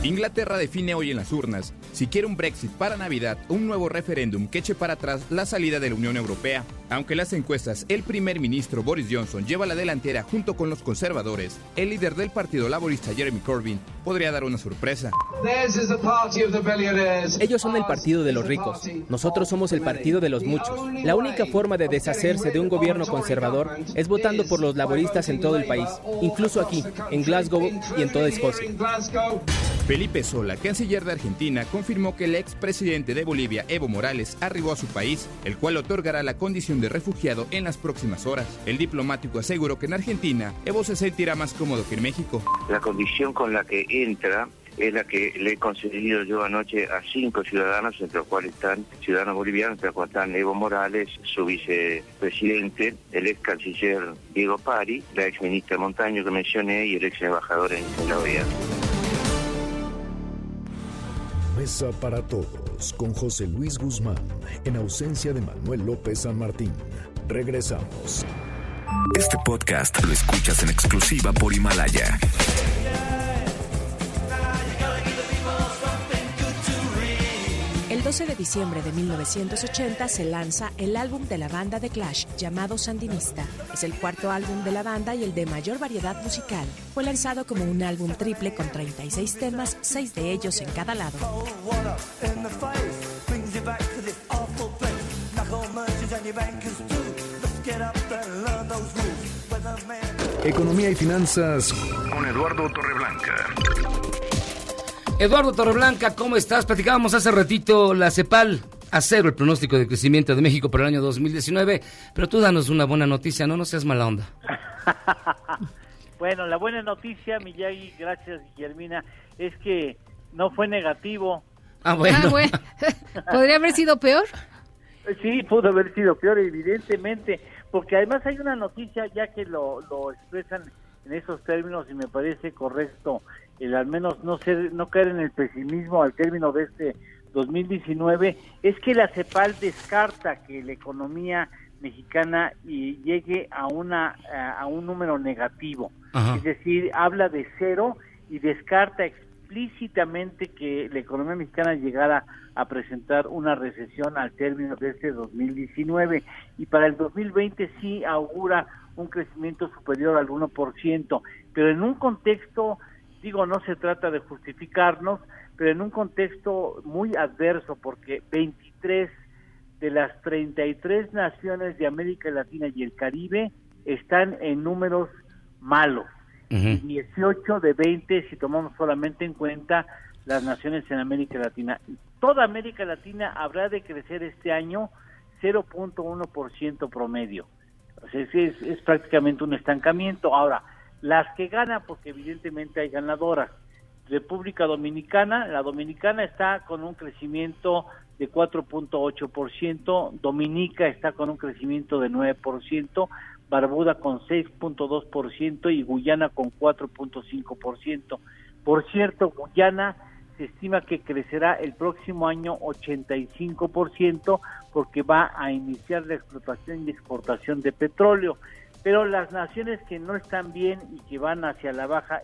Inglaterra define hoy en las urnas si quiere un Brexit para Navidad o un nuevo referéndum que eche para atrás la salida de la Unión Europea. Aunque las encuestas, el primer ministro Boris Johnson lleva la delantera junto con los conservadores, el líder del Partido Laborista Jeremy Corbyn podría dar una sorpresa. Ellos son el partido de los ricos, nosotros somos el partido de los muchos. La única forma de deshacerse de un gobierno conservador es votando por los laboristas en todo el país, incluso aquí, en Glasgow y en toda Escocia. Felipe Sola, canciller de Argentina, confirmó que el expresidente de Bolivia, Evo Morales, arribó a su país, el cual otorgará la condición de refugiado en las próximas horas. El diplomático aseguró que en Argentina, Evo se sentirá más cómodo que en México. La condición con la que entra es la que le he concedido yo anoche a cinco ciudadanos, entre los cuales están ciudadanos bolivianos, entre los cuales están Evo Morales, su vicepresidente, el ex canciller Diego Pari, la ex ministra Montaño que mencioné y el ex embajador en la OEA. Mesa para todos con José Luis Guzmán, en ausencia de Manuel López San Martín. Regresamos. Este podcast lo escuchas en exclusiva por Himalaya. El 12 de diciembre de 1980 se lanza el álbum de la banda de Clash llamado Sandinista. Es el cuarto álbum de la banda y el de mayor variedad musical. Fue lanzado como un álbum triple con 36 temas, 6 de ellos en cada lado. Economía y finanzas con Eduardo Torreblanca. Eduardo Torreblanca, ¿cómo estás? Platicábamos hace ratito la CEPAL a cero el pronóstico de crecimiento de México para el año 2019, pero tú danos una buena noticia, no, no seas mala onda. <laughs> bueno, la buena noticia, Miyagi, gracias Guillermina, es que no fue negativo. Ah, bueno. Ah, bueno. <laughs> ¿Podría haber sido peor? Sí, pudo haber sido peor, evidentemente, porque además hay una noticia ya que lo, lo expresan en esos términos y me parece correcto el al menos no ser no caer en el pesimismo al término de este 2019 es que la CEPAL descarta que la economía mexicana y llegue a una a un número negativo Ajá. es decir habla de cero y descarta explícitamente que la economía mexicana llegara a presentar una recesión al término de este 2019 y para el 2020 sí augura un crecimiento superior al 1%, pero en un contexto, digo, no se trata de justificarnos, pero en un contexto muy adverso porque 23 de las 33 naciones de América Latina y el Caribe están en números malos. Y 18 de 20 si tomamos solamente en cuenta las naciones en América Latina. Toda América Latina habrá de crecer este año 0.1% promedio. O sea, es, es, es prácticamente un estancamiento. Ahora, las que ganan, porque evidentemente hay ganadoras. República Dominicana, la Dominicana está con un crecimiento de 4.8%, Dominica está con un crecimiento de 9%, Barbuda con 6.2% y Guyana con 4.5%. Por cierto, Guyana se estima que crecerá el próximo año 85% porque va a iniciar la explotación y exportación de petróleo. Pero las naciones que no están bien y que van hacia la baja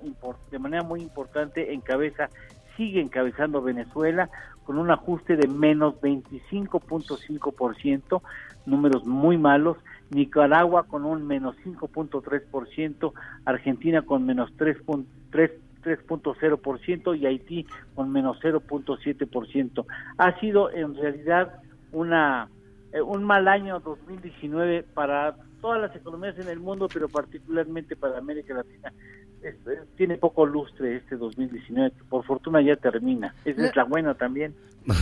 de manera muy importante encabeza sigue encabezando Venezuela con un ajuste de menos 25.5%, números muy malos, Nicaragua con un menos 5.3%, Argentina con menos 3.0% y Haití con menos 0.7%. Ha sido en realidad una eh, un mal año 2019 para todas las economías en el mundo, pero particularmente para América Latina. Es, es, tiene poco lustre este 2019, por fortuna ya termina. Esa es la buena también.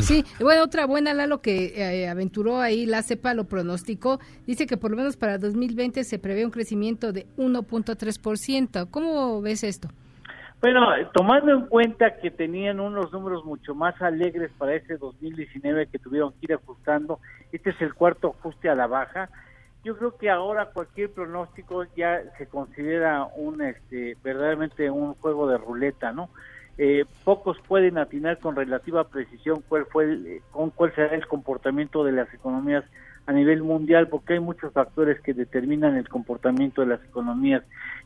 Sí, bueno, otra buena, Lalo, que eh, aventuró ahí la CEPA, lo pronosticó, dice que por lo menos para 2020 se prevé un crecimiento de 1.3%. ¿Cómo ves esto? Bueno, tomando en cuenta que tenían unos números mucho más alegres para ese 2019 que tuvieron que ir ajustando, este es el cuarto ajuste a la baja. Yo creo que ahora cualquier pronóstico ya se considera un, este, verdaderamente un juego de ruleta, ¿no? Eh, pocos pueden atinar con relativa precisión cuál fue, el, con cuál será el comportamiento de las economías a nivel mundial porque hay muchos factores que determinan el comportamiento de las economías.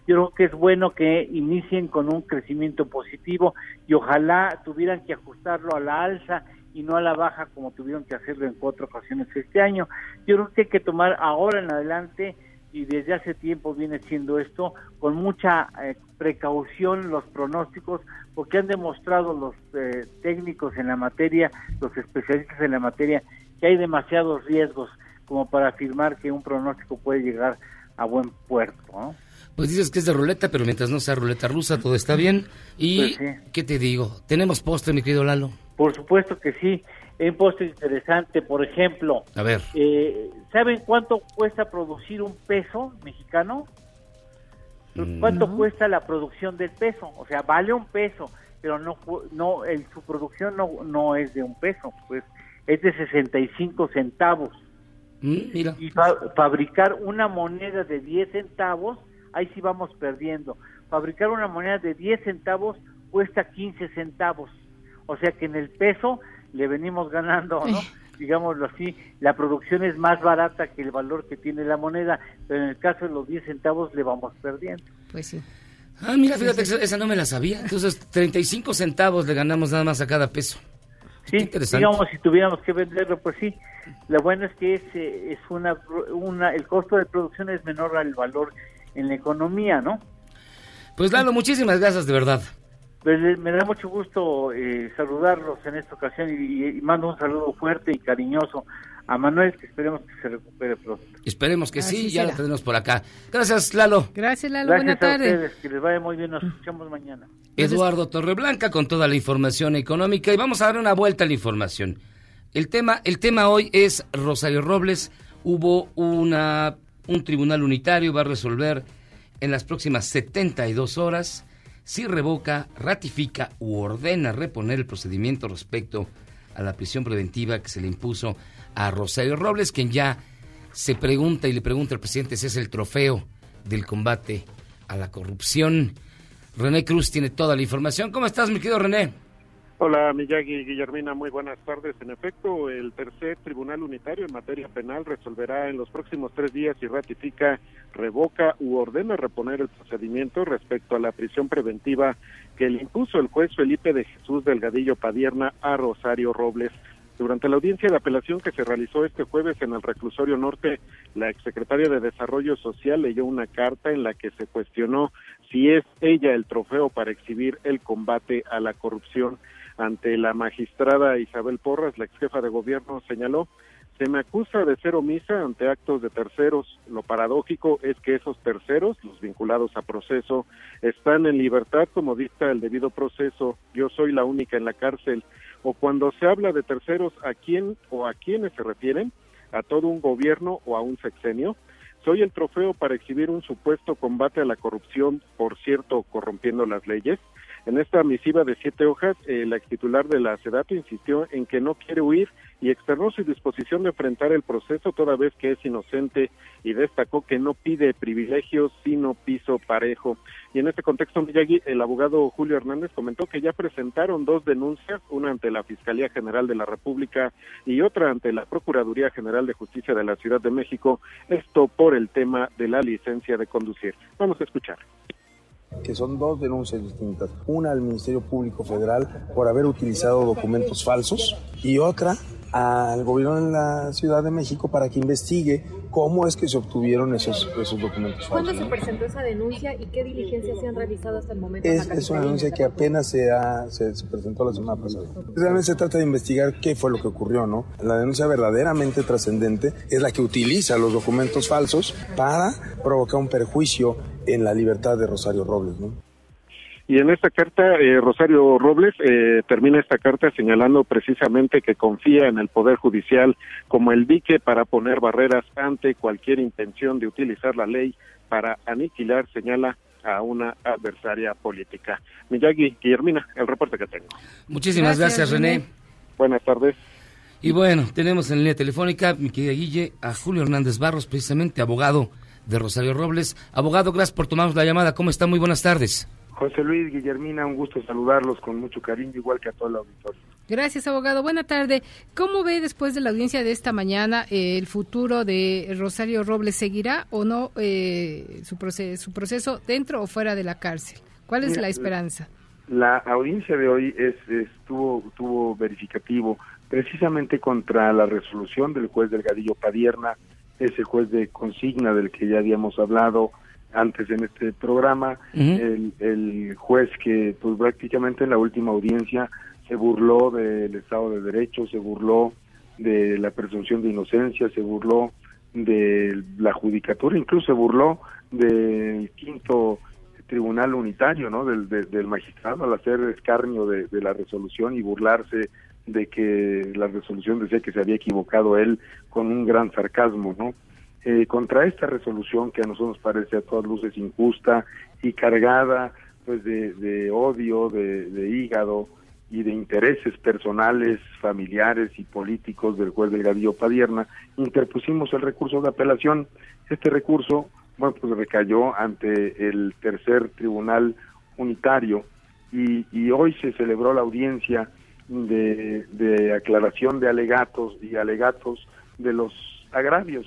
Yo creo que es bueno que inicien con un crecimiento positivo y ojalá tuvieran que ajustarlo a la alza y no a la baja como tuvieron que hacerlo en cuatro ocasiones este año. Yo creo que hay que tomar ahora en adelante y desde hace tiempo viene siendo esto con mucha eh, precaución los pronósticos porque han demostrado los eh, técnicos en la materia, los especialistas en la materia que hay demasiados riesgos como para afirmar que un pronóstico puede llegar a buen puerto. ¿no? Pues dices que es de ruleta, pero mientras no sea ruleta rusa, todo está bien. Y, Pues ¿qué te digo? ¿Tenemos postre, mi querido Lalo? Por supuesto que sí. Hay un postre interesante, por ejemplo, A ver. eh, ¿saben cuánto cuesta producir un peso mexicano? ¿Cuánto cuesta la producción del peso? O sea, vale un peso, pero no, no, el, su producción no, no es de un peso, pues es de 65 centavos. Mm, mira. Y fa- fabricar una moneda de 10 centavos, ahí sí vamos perdiendo. Fabricar una moneda de 10 centavos cuesta 15 centavos. O sea que en el peso le venimos ganando, ¿no? Digámoslo así, la producción es más barata que el valor que tiene la moneda, pero en el caso de los 10 centavos le vamos perdiendo. Pues sí. Ah, mira, fíjate, esa no me la sabía. Entonces, 35 centavos le ganamos nada más a cada peso. Sí, digamos, si tuviéramos que venderlo, pues sí. Lo bueno es que es, eh, es una, una, el costo de producción es menor al valor en la economía, ¿no? Pues Lalo, muchísimas gracias, de verdad. Pues, eh, me da mucho gusto eh, saludarlos en esta ocasión y, y mando un saludo fuerte y cariñoso a Manuel, que esperemos que se recupere pronto. Esperemos que Así sí, ya lo tenemos por acá. Gracias, Lalo. Gracias, Lalo. Gracias Buena a tarde. ustedes, que les vaya muy bien, nos escuchamos mañana. Eduardo Torreblanca con toda la información económica y vamos a dar una vuelta a la información. El tema, el tema hoy es Rosario Robles. Hubo una, un tribunal unitario, va a resolver en las próximas 72 horas si revoca, ratifica u ordena reponer el procedimiento respecto a la prisión preventiva que se le impuso a Rosario Robles, quien ya se pregunta y le pregunta al presidente si es el trofeo del combate a la corrupción. René Cruz tiene toda la información. ¿Cómo estás, mi querido René? Hola, Miyagi Guillermina, muy buenas tardes. En efecto, el tercer tribunal unitario en materia penal resolverá en los próximos tres días si ratifica, revoca u ordena reponer el procedimiento respecto a la prisión preventiva que le impuso el juez Felipe de Jesús Delgadillo Padierna a Rosario Robles. Durante la audiencia de apelación que se realizó este jueves en el reclusorio norte, la exsecretaria de Desarrollo Social leyó una carta en la que se cuestionó si es ella el trofeo para exhibir el combate a la corrupción. Ante la magistrada Isabel Porras, la ex jefa de gobierno señaló, se me acusa de ser omisa ante actos de terceros. Lo paradójico es que esos terceros, los vinculados a proceso, están en libertad como dicta el debido proceso. Yo soy la única en la cárcel. O cuando se habla de terceros, ¿a quién o a quiénes se refieren? ¿A todo un gobierno o a un sexenio? Soy el trofeo para exhibir un supuesto combate a la corrupción, por cierto, corrompiendo las leyes. En esta misiva de siete hojas, eh, la extitular de la SEDATO insistió en que no quiere huir y externó su disposición de enfrentar el proceso toda vez que es inocente y destacó que no pide privilegios sino piso parejo. Y en este contexto, Miyagi, el abogado Julio Hernández comentó que ya presentaron dos denuncias, una ante la Fiscalía General de la República y otra ante la Procuraduría General de Justicia de la Ciudad de México, esto por el tema de la licencia de conducir. Vamos a escuchar que son dos denuncias distintas. Una al Ministerio Público Federal por haber utilizado documentos falsos y otra al gobierno en la Ciudad de México para que investigue cómo es que se obtuvieron esos, esos documentos ¿Cuándo se presentó esa denuncia y qué diligencias se han realizado hasta el momento? en Es, es una denuncia que apenas se, ha- se, se presentó la semana pasada. Realmente se trata de investigar qué fue lo que ocurrió, ¿no? La denuncia verdaderamente trascendente es la que utiliza los documentos falsos para provocar un perjuicio en la libertad de Rosario Robles, ¿no? Y en esta carta, eh, Rosario Robles eh, termina esta carta señalando precisamente que confía en el Poder Judicial como el dique para poner barreras ante cualquier intención de utilizar la ley para aniquilar, señala, a una adversaria política. Miyagi, Guillermina, el reporte que tengo. Muchísimas gracias, René. Buenas tardes. Y bueno, tenemos en línea telefónica, mi querida Guille, a Julio Hernández Barros, precisamente abogado de Rosario Robles. Abogado, gracias por tomarnos la llamada. ¿Cómo está? Muy buenas tardes. José Luis, Guillermina, un gusto saludarlos con mucho cariño, igual que a todo el auditorio. Gracias, abogado. Buena tarde. ¿Cómo ve después de la audiencia de esta mañana eh, el futuro de Rosario Robles? ¿Seguirá o no eh, su, proceso, su proceso dentro o fuera de la cárcel? ¿Cuál es Mira, la esperanza? La audiencia de hoy es, estuvo, tuvo verificativo precisamente contra la resolución del juez Delgadillo Padierna, ese juez de consigna del que ya habíamos hablado antes en este programa, el, el juez que pues prácticamente en la última audiencia se burló del Estado de Derecho, se burló de la presunción de inocencia, se burló de la judicatura, incluso se burló del quinto tribunal unitario, ¿no? Del, de- del magistrado al hacer escarnio de, de la resolución y burlarse de que la resolución decía que se había equivocado él con un gran sarcasmo, ¿no? Eh, contra esta resolución que a nosotros nos parece a todas luces injusta y cargada pues de, odio, de, hígado y de intereses personales, familiares y políticos del juez Delgadillo Padierna, interpusimos el recurso de apelación. Este recurso, bueno, pues recayó ante el tercer tribunal unitario y, y hoy se celebró la audiencia de, de aclaración de alegatos y alegatos de los agravios.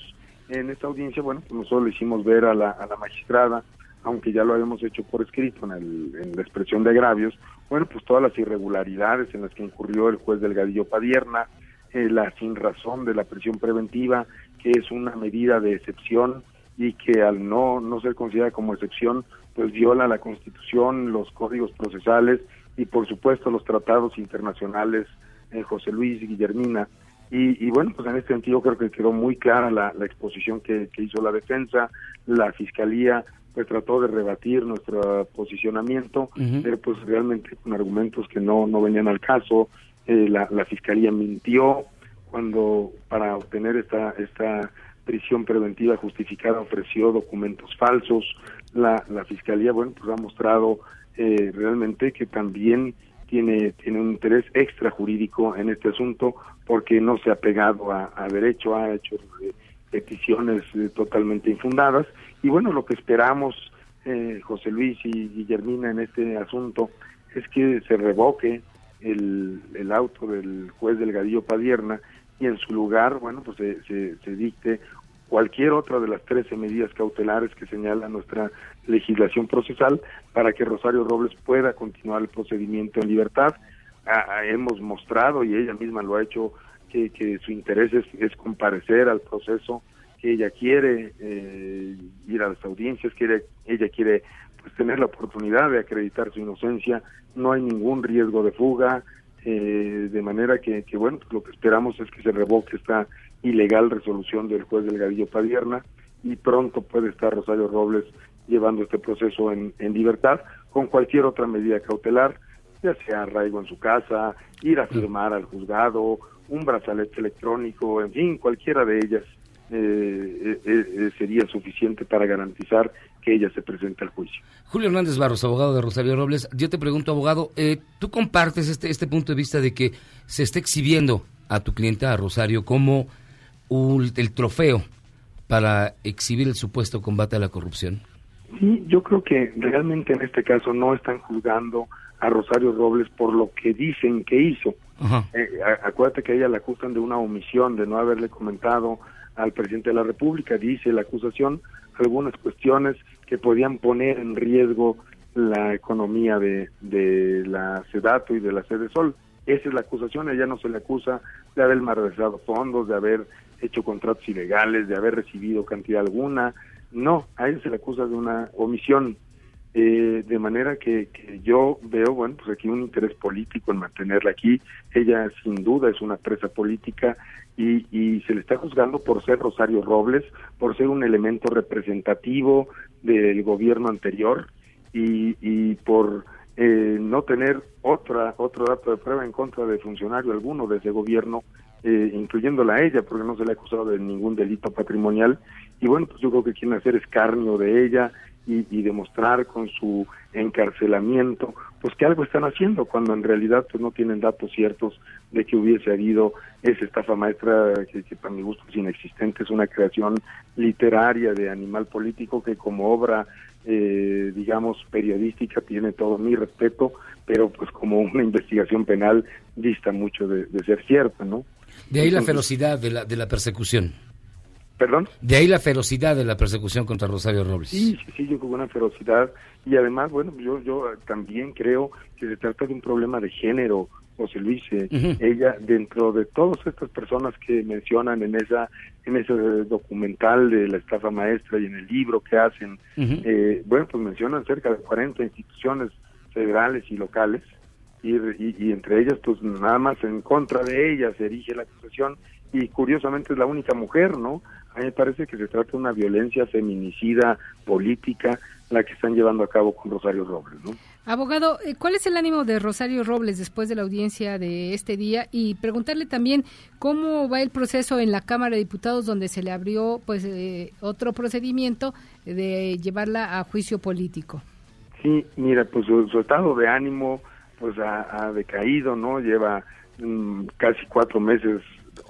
En esta audiencia, bueno, pues nosotros le hicimos ver a la, magistrada, aunque ya lo habíamos hecho por escrito en, el- en la expresión de agravios, bueno, pues todas las irregularidades en las que incurrió el juez Delgadillo Padierna, eh, la sin razón de la prisión preventiva, que es una medida de excepción y que al no, no ser considerada como excepción, pues viola la Constitución, los códigos procesales y por supuesto los tratados internacionales, eh, José Luis Guillermina. Y, y bueno, pues en este sentido creo que quedó muy clara la, la exposición que, que hizo la defensa, la fiscalía pues trató de rebatir nuestro posicionamiento, pero pues realmente con argumentos que no, no venían al caso, Eh, la, la fiscalía mintió cuando para obtener esta, esta prisión preventiva justificada ofreció documentos falsos, la, la fiscalía bueno pues ha mostrado eh, realmente que también tiene tiene un interés extrajurídico en este asunto porque no se ha pegado a, derecho ha hecho eh, peticiones eh, totalmente infundadas. Y bueno lo que esperamos eh, José Luis y Guillermina en este asunto es que se revoque el, el auto del juez Delgadillo Padierna y en su lugar, bueno, pues se, se dicte cualquier otra de las 13 medidas cautelares que señala nuestra legislación procesal para que Rosario Robles pueda continuar el procedimiento en libertad. Ah, ah, hemos mostrado, y ella misma lo ha hecho, que, que su interés es, comparecer al proceso, que ella quiere eh, ir a las audiencias, quiere, ella quiere pues tener la oportunidad de acreditar su inocencia, no hay ningún riesgo de fuga, eh, de manera que, que, bueno, pues lo que esperamos es que se revoque esta ilegal resolución del juez Delgadillo Padierna y pronto puede estar Rosario Robles llevando este proceso en, en libertad con cualquier otra medida cautelar, ya sea arraigo en su casa, ir a firmar al juzgado, un brazalete electrónico, en fin, cualquiera de ellas eh, eh, eh, sería suficiente para garantizar que ella se presente al juicio. Julio Hernández Barros, abogado de Rosario Robles. Yo te pregunto, abogado, eh, ¿tú compartes este, este punto de vista de que se está exhibiendo a tu clienta, a Rosario, como un- el trofeo para exhibir el supuesto combate a la corrupción? Sí, yo creo que realmente en este caso no están juzgando a Rosario Robles por lo que dicen que hizo. Eh, acuérdate que a ella la acusan de una omisión, de no haberle comentado al presidente de la República, dice la acusación, algunas cuestiones que podían poner en riesgo la economía de, de la SEDATO y de la Sede Sol. Esa es la acusación, ella no se le acusa de haber malversado fondos, de haber hecho contratos ilegales, de haber recibido cantidad alguna. No, a ella se le acusa de una omisión. Eh, de manera que, que yo veo, bueno, pues aquí un interés político en mantenerla aquí. Ella sin duda es una presa política y, y se le está juzgando por ser Rosario Robles, por ser un elemento representativo del gobierno anterior y, y por eh, no tener otra otro dato de prueba en contra de funcionario alguno de ese gobierno, eh, incluyéndola a ella, porque no se le ha acusado de ningún delito patrimonial. Y bueno, pues yo creo que quieren hacer escarnio de ella y, y demostrar con su encarcelamiento, pues que algo están haciendo, cuando en realidad pues no tienen datos ciertos de que hubiese habido esa estafa maestra que, para mi gusto es inexistente, es una creación literaria de animal político que como obra eh, digamos, periodística tiene todo mi respeto, pero pues como una <laughs> investigación penal dista mucho de, ser cierta, ¿no? De ahí la ferocidad de la, de la persecución. ¿Perdón? De ahí la ferocidad de la persecución contra Rosario Robles. Sí, sí, sí, yo con una ferocidad. Y además, bueno, yo, yo también creo que se trata de un problema de género, José Luis. Eh, ella, dentro de todas estas personas que mencionan en esa en ese documental de la estafa maestra y en el libro que hacen, eh, bueno, pues mencionan cerca de 40 instituciones federales y locales. Y, y, entre ellas, pues nada más en contra de ella se erige la acusación y curiosamente es la única mujer, ¿no? A mí me parece que se trata de una violencia feminicida política la que están llevando a cabo con Rosario Robles, ¿no? Abogado, eh, ¿cuál es el ánimo de Rosario Robles después de la audiencia de este día? Y preguntarle también cómo va el proceso en la Cámara de Diputados donde se le abrió pues eh, otro procedimiento de llevarla a juicio político. Sí, mira, pues su, estado de ánimo pues ha, decaído, ¿no? Lleva mm, casi cuatro meses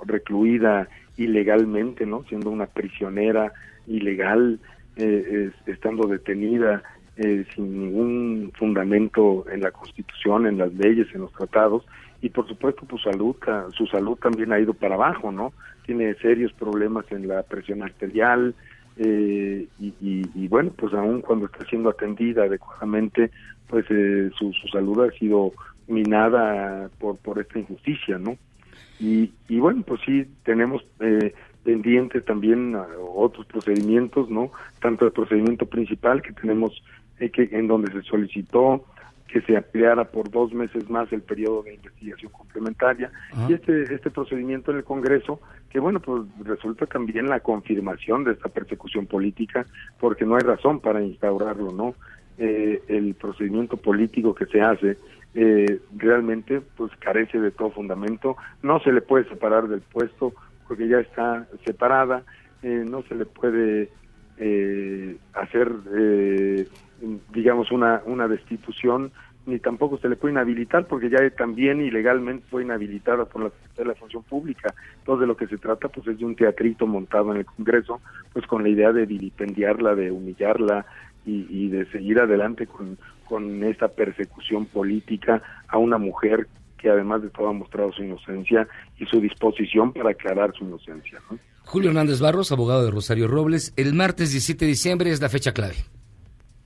recluida ilegalmente, ¿no? Siendo una prisionera ilegal, eh, estando detenida eh, sin ningún fundamento en la Constitución, en las leyes, en los tratados, y por supuesto pues salud, su salud también ha ido para abajo, ¿no? Tiene serios problemas en la presión arterial, eh, y, bueno, pues aún cuando está siendo atendida adecuadamente, pues su, su salud ha sido minada por, por esta injusticia, ¿no? Y, bueno, pues sí, tenemos eh, pendientes también otros procedimientos, ¿no? Tanto el procedimiento principal que tenemos, eh, que en donde se solicitó que se ampliara por dos meses más el periodo de investigación complementaria. Y este este procedimiento en el Congreso que bueno pues resulta también la confirmación de esta persecución política porque no hay razón para instaurarlo no eh, el procedimiento político que se hace eh, realmente pues carece de todo fundamento, no se le puede separar del puesto porque ya está separada, eh, no se le puede eh, hacer digamos una, una destitución ni tampoco se le puede inhabilitar porque ya también ilegalmente fue inhabilitada por la de la Función Pública. Entonces de lo que se trata pues es de un teatrito montado en el Congreso, pues con la idea de vilipendiarla, de humillarla y, y de seguir adelante con, con esta persecución política a una mujer que además de todo ha mostrado su inocencia y su disposición para aclarar su inocencia. Julio Hernández Barros, abogado de Rosario Robles, el martes 17 de diciembre es la fecha clave.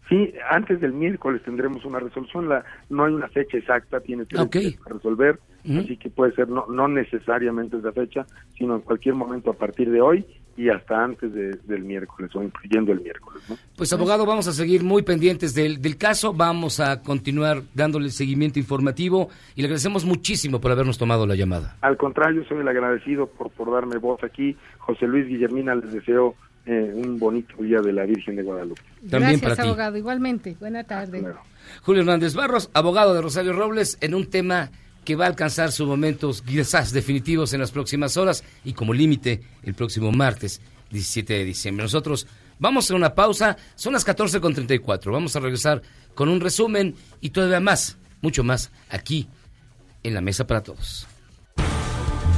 Sí, antes del miércoles tendremos una resolución. La, no hay una fecha exacta, tiene que resolver, así que puede ser no, no necesariamente esa fecha, sino en cualquier momento a partir de hoy y hasta antes del miércoles o incluyendo el miércoles. Pues abogado, vamos a seguir muy pendientes del, del caso, vamos a continuar dándole seguimiento informativo y le agradecemos muchísimo por habernos tomado la llamada. Al contrario, soy el agradecido por, por darme voz aquí. José Luis Guillermina, les deseo eh, un bonito día de la Virgen de Guadalupe. También Gracias, abogado. Igualmente. Buena tarde. Julio Hernández Barros, abogado de Rosario Robles, en un tema que va a alcanzar sus momentos quizás definitivos en las próximas horas y como límite el próximo martes 17 de diciembre. Nosotros vamos a una pausa, son las 14.34, vamos a regresar con un resumen y todavía más, mucho más, aquí en la Mesa para Todos.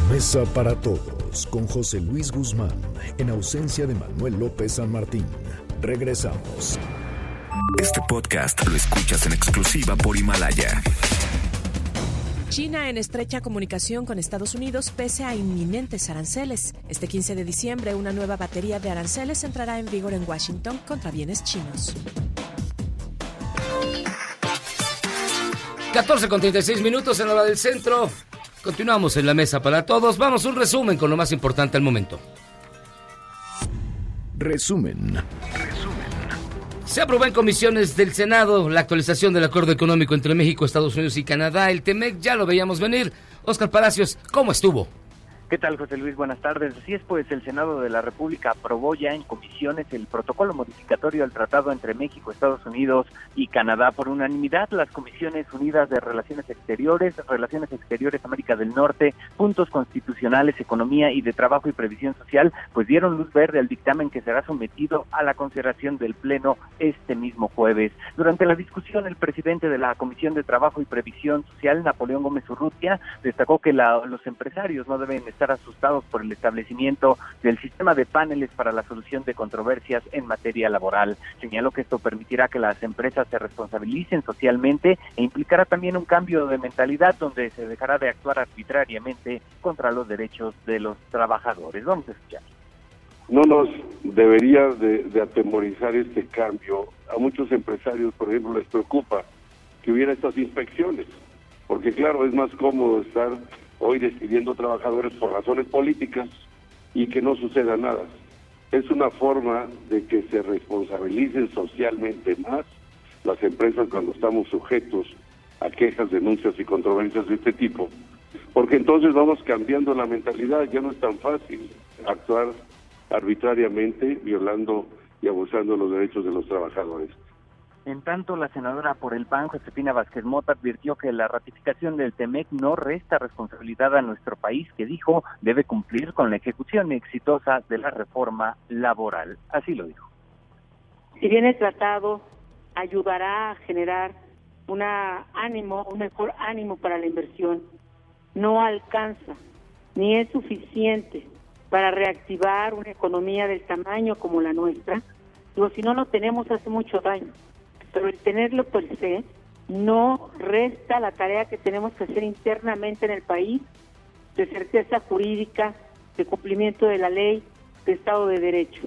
Mesa para Todos con José Luis Guzmán, en ausencia de Manuel López San Martín. Regresamos. Este podcast lo escuchas en exclusiva por Himalaya. China en estrecha comunicación con Estados Unidos pese a inminentes aranceles. Este 15 de diciembre, una nueva batería de aranceles entrará en vigor en Washington contra bienes chinos. 14 con 36 minutos en la hora del centro. Continuamos en la mesa para todos. Vamos, un resumen con lo más importante al momento. Resumen. Se aprobó en comisiones del Senado la actualización del acuerdo económico entre México, Estados Unidos y Canadá. El TEMEC ya lo veíamos venir. Oscar Palacios, ¿cómo estuvo? ¿Qué tal, José Luis? Buenas tardes. Así es, pues el Senado de la República aprobó ya en comisiones el protocolo modificatorio al tratado entre México, Estados Unidos y Canadá por unanimidad. Las Comisiones Unidas de Relaciones Exteriores, Relaciones Exteriores América del Norte, Puntos Constitucionales, Economía y de Trabajo y Previsión Social, pues dieron luz verde al dictamen que será sometido a la consideración del Pleno este mismo jueves. Durante la discusión, el presidente de la Comisión de Trabajo y Previsión Social, Napoleón Gómez Urrutia, destacó que los empresarios no deben estar asustados por el establecimiento del sistema de paneles para la solución de controversias en materia laboral. Señaló que esto permitirá que las empresas se responsabilicen socialmente e implicará también un cambio de mentalidad donde se dejará de actuar arbitrariamente contra los derechos de los trabajadores. Vamos a escuchar no nos debería de, atemorizar este cambio. A muchos empresarios, por ejemplo, les preocupa que hubiera estas inspecciones, porque claro, es más cómodo estar hoy despidiendo trabajadores por razones políticas y que no suceda nada. Es una forma de que se responsabilicen socialmente más las empresas cuando estamos sujetos a quejas, denuncias y controversias de este tipo, porque entonces vamos cambiando la mentalidad, ya no es tan fácil actuar arbitrariamente violando y abusando de los derechos de los trabajadores. En tanto, la senadora por el PAN, Josefina Vázquez Mota, advirtió que la ratificación del TEMEC no resta responsabilidad a nuestro país, que dijo debe cumplir con la ejecución exitosa de la reforma laboral. Así lo dijo. Si bien el tratado ayudará a generar una ánimo, un mejor ánimo para la inversión, no alcanza ni es suficiente para reactivar una economía del tamaño como la nuestra, digo, si no lo tenemos hace mucho daño, pero el tenerlo per se no resta la tarea que tenemos que hacer internamente en el país de certeza jurídica, de cumplimiento de la ley, de Estado de Derecho.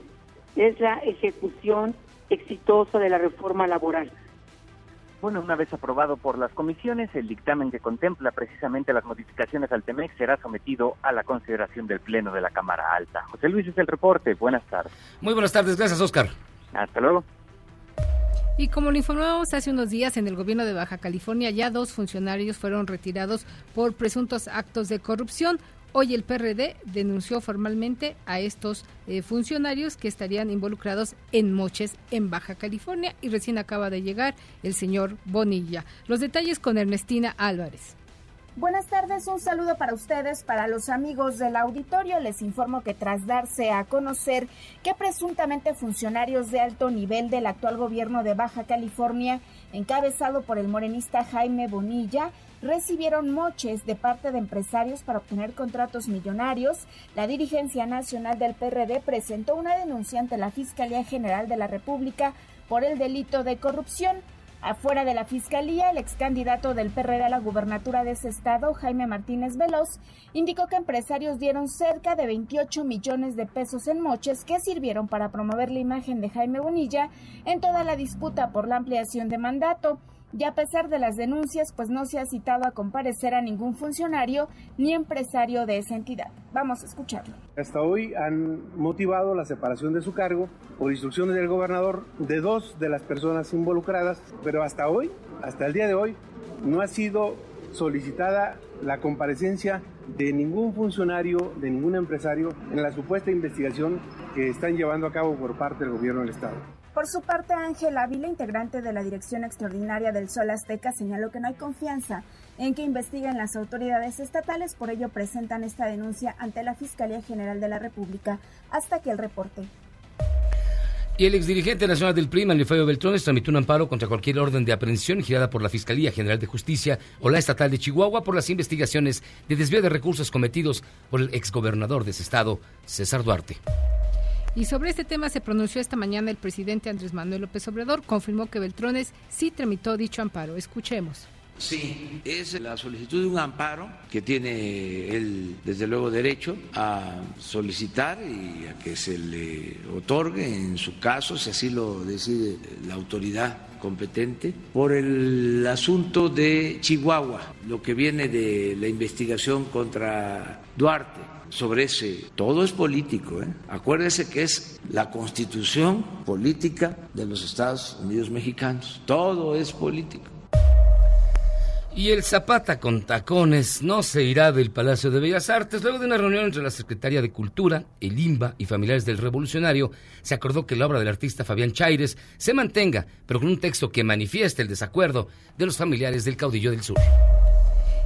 Es la ejecución exitosa de la reforma laboral. Bueno, una vez aprobado por las comisiones, el dictamen que contempla precisamente las modificaciones al TEMEX será sometido a la consideración del Pleno de la Cámara Alta. José Luis es el reporte. Buenas tardes. Muy buenas tardes. Gracias, Oscar. Hasta luego. Y como lo informamos hace unos días en el gobierno de Baja California, ya dos funcionarios fueron retirados por presuntos actos de corrupción. Hoy el PRD denunció formalmente a estos eh, funcionarios que estarían involucrados en moches en Baja California y recién acaba de llegar el señor Bonilla. Los detalles con Ernestina Álvarez. Buenas tardes, un saludo para ustedes, para los amigos del auditorio. Les informo que tras darse a conocer que presuntamente funcionarios de alto nivel del actual gobierno de Baja California, encabezado por el morenista Jaime Bonilla, recibieron moches de parte de empresarios para obtener contratos millonarios, la dirigencia nacional del PRD presentó una denuncia ante la Fiscalía General de la República por el delito de corrupción. Afuera de la fiscalía, el ex candidato del PRD a la gubernatura de ese estado, Jaime Martínez Veloz, indicó que empresarios dieron cerca de 28 millones de pesos en moches que sirvieron para promover la imagen de Jaime Bonilla en toda la disputa por la ampliación de mandato y a pesar de las denuncias, pues no se ha citado a comparecer a ningún funcionario ni empresario de esa entidad. Vamos a escucharlo. Hasta hoy han motivado la separación de su cargo por instrucciones del gobernador de dos de las personas involucradas, pero hasta hoy, hasta el día de hoy, no ha sido solicitada la comparecencia de ningún funcionario, de ningún empresario en la supuesta investigación que están llevando a cabo por parte del gobierno del Estado. Por su parte, Ángel Ávila, integrante de la Dirección Extraordinaria del Sol Azteca, señaló que no hay confianza en que investiguen las autoridades estatales, por ello presentan esta denuncia ante la Fiscalía General de la República hasta que el reporte. Y el exdirigente nacional del PRI, Manlifeo Beltrones, tramitó un amparo contra cualquier orden de aprehensión girada por la Fiscalía General de Justicia o la Estatal de Chihuahua por las investigaciones de desvío de recursos cometidos por el exgobernador de ese estado, César Duarte. Y sobre este tema se pronunció esta mañana el presidente Andrés Manuel López Obrador, confirmó que Beltrones sí tramitó dicho amparo. Escuchemos. Sí, es la solicitud de un amparo que tiene él, desde luego, derecho a solicitar y a que se le otorgue, en su caso, si así lo decide la autoridad competente, por el asunto de Chihuahua, lo que viene de la investigación contra Duarte sobre ese. Todo es político. ¿eh? Acuérdese que es la constitución política de los Estados Unidos mexicanos. Todo es político. Y el Zapata con tacones no se irá del Palacio de Bellas Artes. Luego de una reunión entre la Secretaría de Cultura, el IMBA y familiares del revolucionario, se acordó que la obra del artista Fabián Chaires se mantenga, pero con un texto que manifieste el desacuerdo de los familiares del caudillo del sur.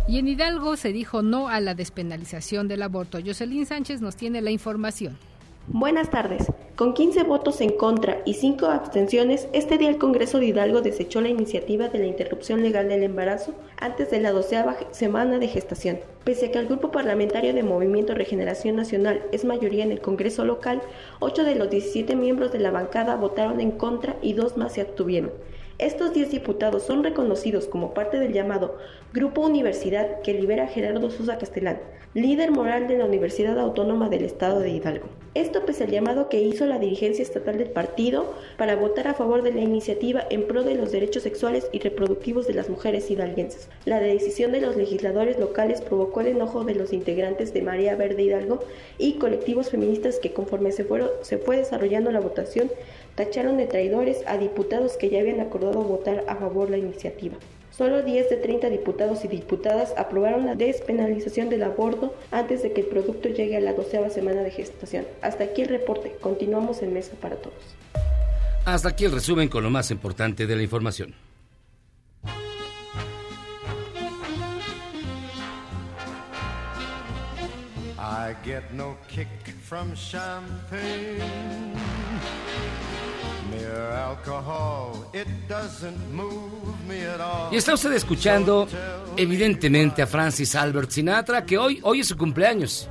Y en Hidalgo se dijo no a la despenalización del aborto. Jocelyn Sánchez nos tiene la información. Buenas tardes. Con 15 votos en contra y 5 abstenciones, este día el Congreso de Hidalgo desechó la iniciativa de la interrupción legal del embarazo antes de la doceava semana de gestación. Pese a que el grupo parlamentario de Movimiento Regeneración Nacional es mayoría en el Congreso local, 8 de los 17 miembros de la bancada votaron en contra y dos más se abstuvieron. Estos 10 diputados son reconocidos como parte del llamado Grupo Universidad que libera Gerardo Sosa Castellán, líder moral de la Universidad Autónoma del Estado de Hidalgo. Esto pese al llamado que hizo la dirigencia estatal del partido para votar a favor de la iniciativa en pro de los derechos sexuales y reproductivos de las mujeres hidalguenses. La decisión de los legisladores locales provocó el enojo de los integrantes de María Verde Hidalgo y colectivos feministas que conforme se, fue desarrollando la votación tacharon de traidores a diputados que ya habían acordado votar a favor de la iniciativa. Solo 10 de 30 diputados y diputadas aprobaron la despenalización del aborto antes de que el producto llegue a la doceava semana de gestación. Hasta aquí el reporte. Continuamos en Mesa para Todos. Hasta aquí el resumen con lo más importante de la información. I get no kick from champagne. Y está usted escuchando, evidentemente, a Francis Albert Sinatra, que hoy, hoy es su cumpleaños.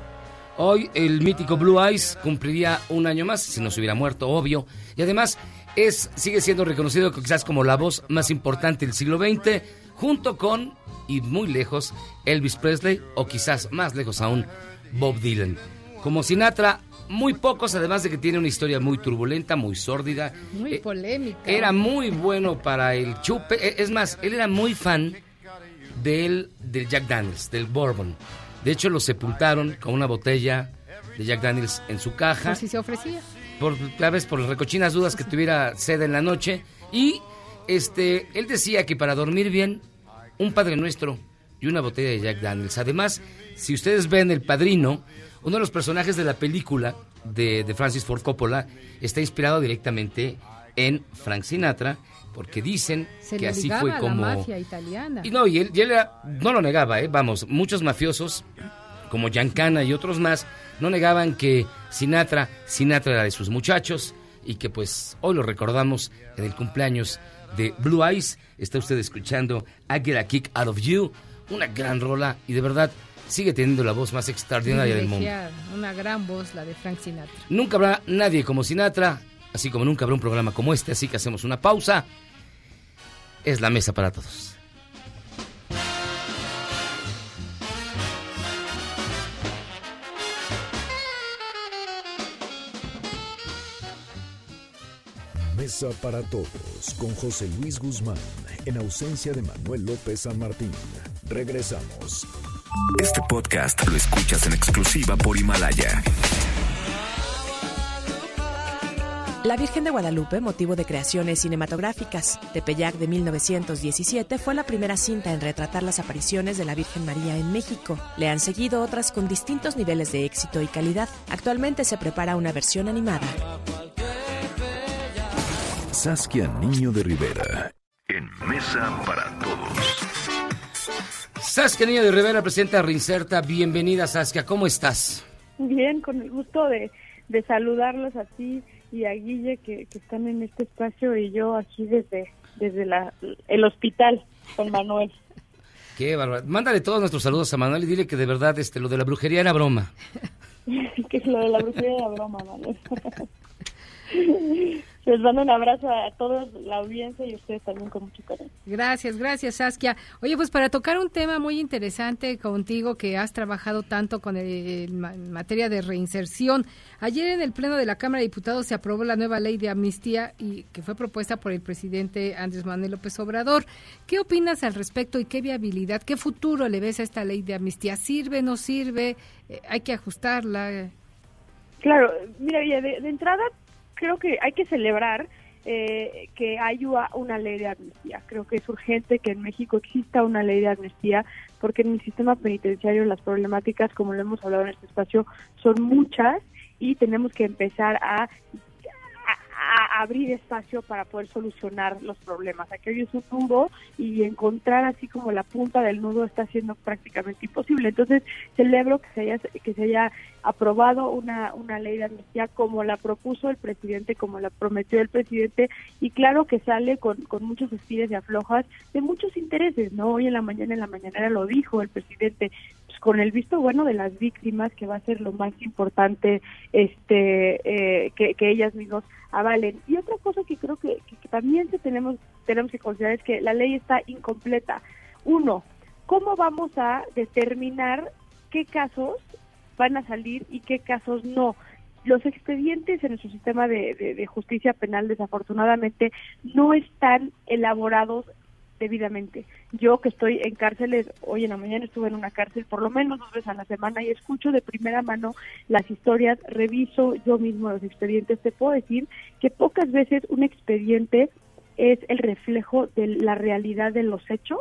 Hoy el mítico Blue Eyes cumpliría un año más, si no se hubiera muerto, obvio. Y además es, sigue siendo reconocido quizás como la voz más importante del siglo XX, junto con, y muy lejos, Elvis Presley, o quizás más lejos aún, Bob Dylan. Como Sinatra, muy pocos, además de que tiene una historia muy turbulenta, muy sórdida. Muy eh, polémica. Era muy bueno para el chupe. Eh, es más, él era muy fan del, del Jack Daniels, del Bourbon. De hecho, lo sepultaron con una botella de Jack Daniels en su caja. Por si se ofrecía. Por, tal vez por las recochinas dudas que tuviera sed en la noche. Y este, él decía que para dormir bien, un Padre Nuestro y una botella de Jack Daniels. Además, si ustedes ven El Padrino, uno de los personajes de la película de, Francis Ford Coppola está inspirado directamente en Frank Sinatra, porque dicen que así fue como. La mafia italiana. Y no, y él, no lo negaba, ¿eh? vamos, muchos mafiosos, como Giancana y otros más, no negaban que Sinatra, Sinatra era de sus muchachos y que pues hoy lo recordamos en el cumpleaños de Blue Eyes. Está usted escuchando I Get a Kick Out of You, una gran rola y de verdad sigue teniendo la voz más extraordinaria del mundo. Una gran voz, la de Frank Sinatra. Nunca habrá nadie como Sinatra, así como nunca habrá un programa como este, así que hacemos una pausa. Es la mesa para todos. Mesa para todos con José Luis Guzmán, en ausencia de Manuel López San Martín. Regresamos. Este podcast lo escuchas en exclusiva por Himalaya. La Virgen de Guadalupe, motivo de creaciones cinematográficas. Tepeyac de 1917 fue la primera cinta en retratar las apariciones de la Virgen María en México. Le han seguido otras con distintos niveles de éxito y calidad. Actualmente se prepara una versión animada. Saskia Niño de Rivera, en Mesa para Todos. Saskia Niño de Rivera presenta Reinserta. Bienvenida, Saskia. ¿Cómo estás? Bien, con el gusto de, saludarlos a ti y a Guille que, están en este espacio y yo aquí desde, desde la, el hospital con Manuel. <laughs> Qué bárbaro. Mándale todos nuestros saludos a Manuel y dile que de verdad este, lo de la brujería era broma. <laughs> que lo de la brujería era broma, Manuel. <laughs> Les mando un abrazo a toda la audiencia y a ustedes también con mucho cariño. Gracias, gracias Saskia. Oye, pues para tocar un tema muy interesante contigo que has trabajado tanto con el, en materia de reinserción. Ayer en el Pleno de la Cámara de Diputados se aprobó la nueva ley de amnistía y que fue propuesta por el presidente Andrés Manuel López Obrador. ¿Qué opinas al respecto y qué viabilidad, qué futuro le ves a esta ley de amnistía? ¿Sirve, no sirve? Eh, ¿Hay que ajustarla? Claro, mira, de, de entrada creo que hay que celebrar eh, que haya una ley de amnistía. Creo que es urgente que en México exista una ley de amnistía porque en el sistema penitenciario las problemáticas, como lo hemos hablado en este espacio, son muchas y tenemos que empezar a, a abrir espacio para poder solucionar los problemas. Aquello es un nudo y encontrar así como la punta del nudo está siendo prácticamente imposible. Entonces, celebro que se haya, que se haya aprobado una, una ley de amnistía como la propuso el presidente, como la prometió el presidente, y claro que sale con, con muchos estires y aflojas de muchos intereses, ¿no? Hoy en la mañana, en la mañanera lo dijo el presidente, con el visto bueno de las víctimas, que va a ser lo más importante este eh, que, que ellas mismas avalen. Y otra cosa que creo que, que, también se tenemos, tenemos que considerar es que la ley está incompleta. Uno, ¿cómo vamos a determinar qué casos van a salir y qué casos no? Los expedientes en nuestro sistema de, de, de justicia penal, desafortunadamente, no están elaborados debidamente. Yo que estoy en cárceles, hoy en la mañana estuve en una cárcel por lo menos dos veces a la semana y escucho de primera mano las historias, reviso yo mismo los expedientes. Te puedo decir que pocas veces un expediente es el reflejo de la realidad de los hechos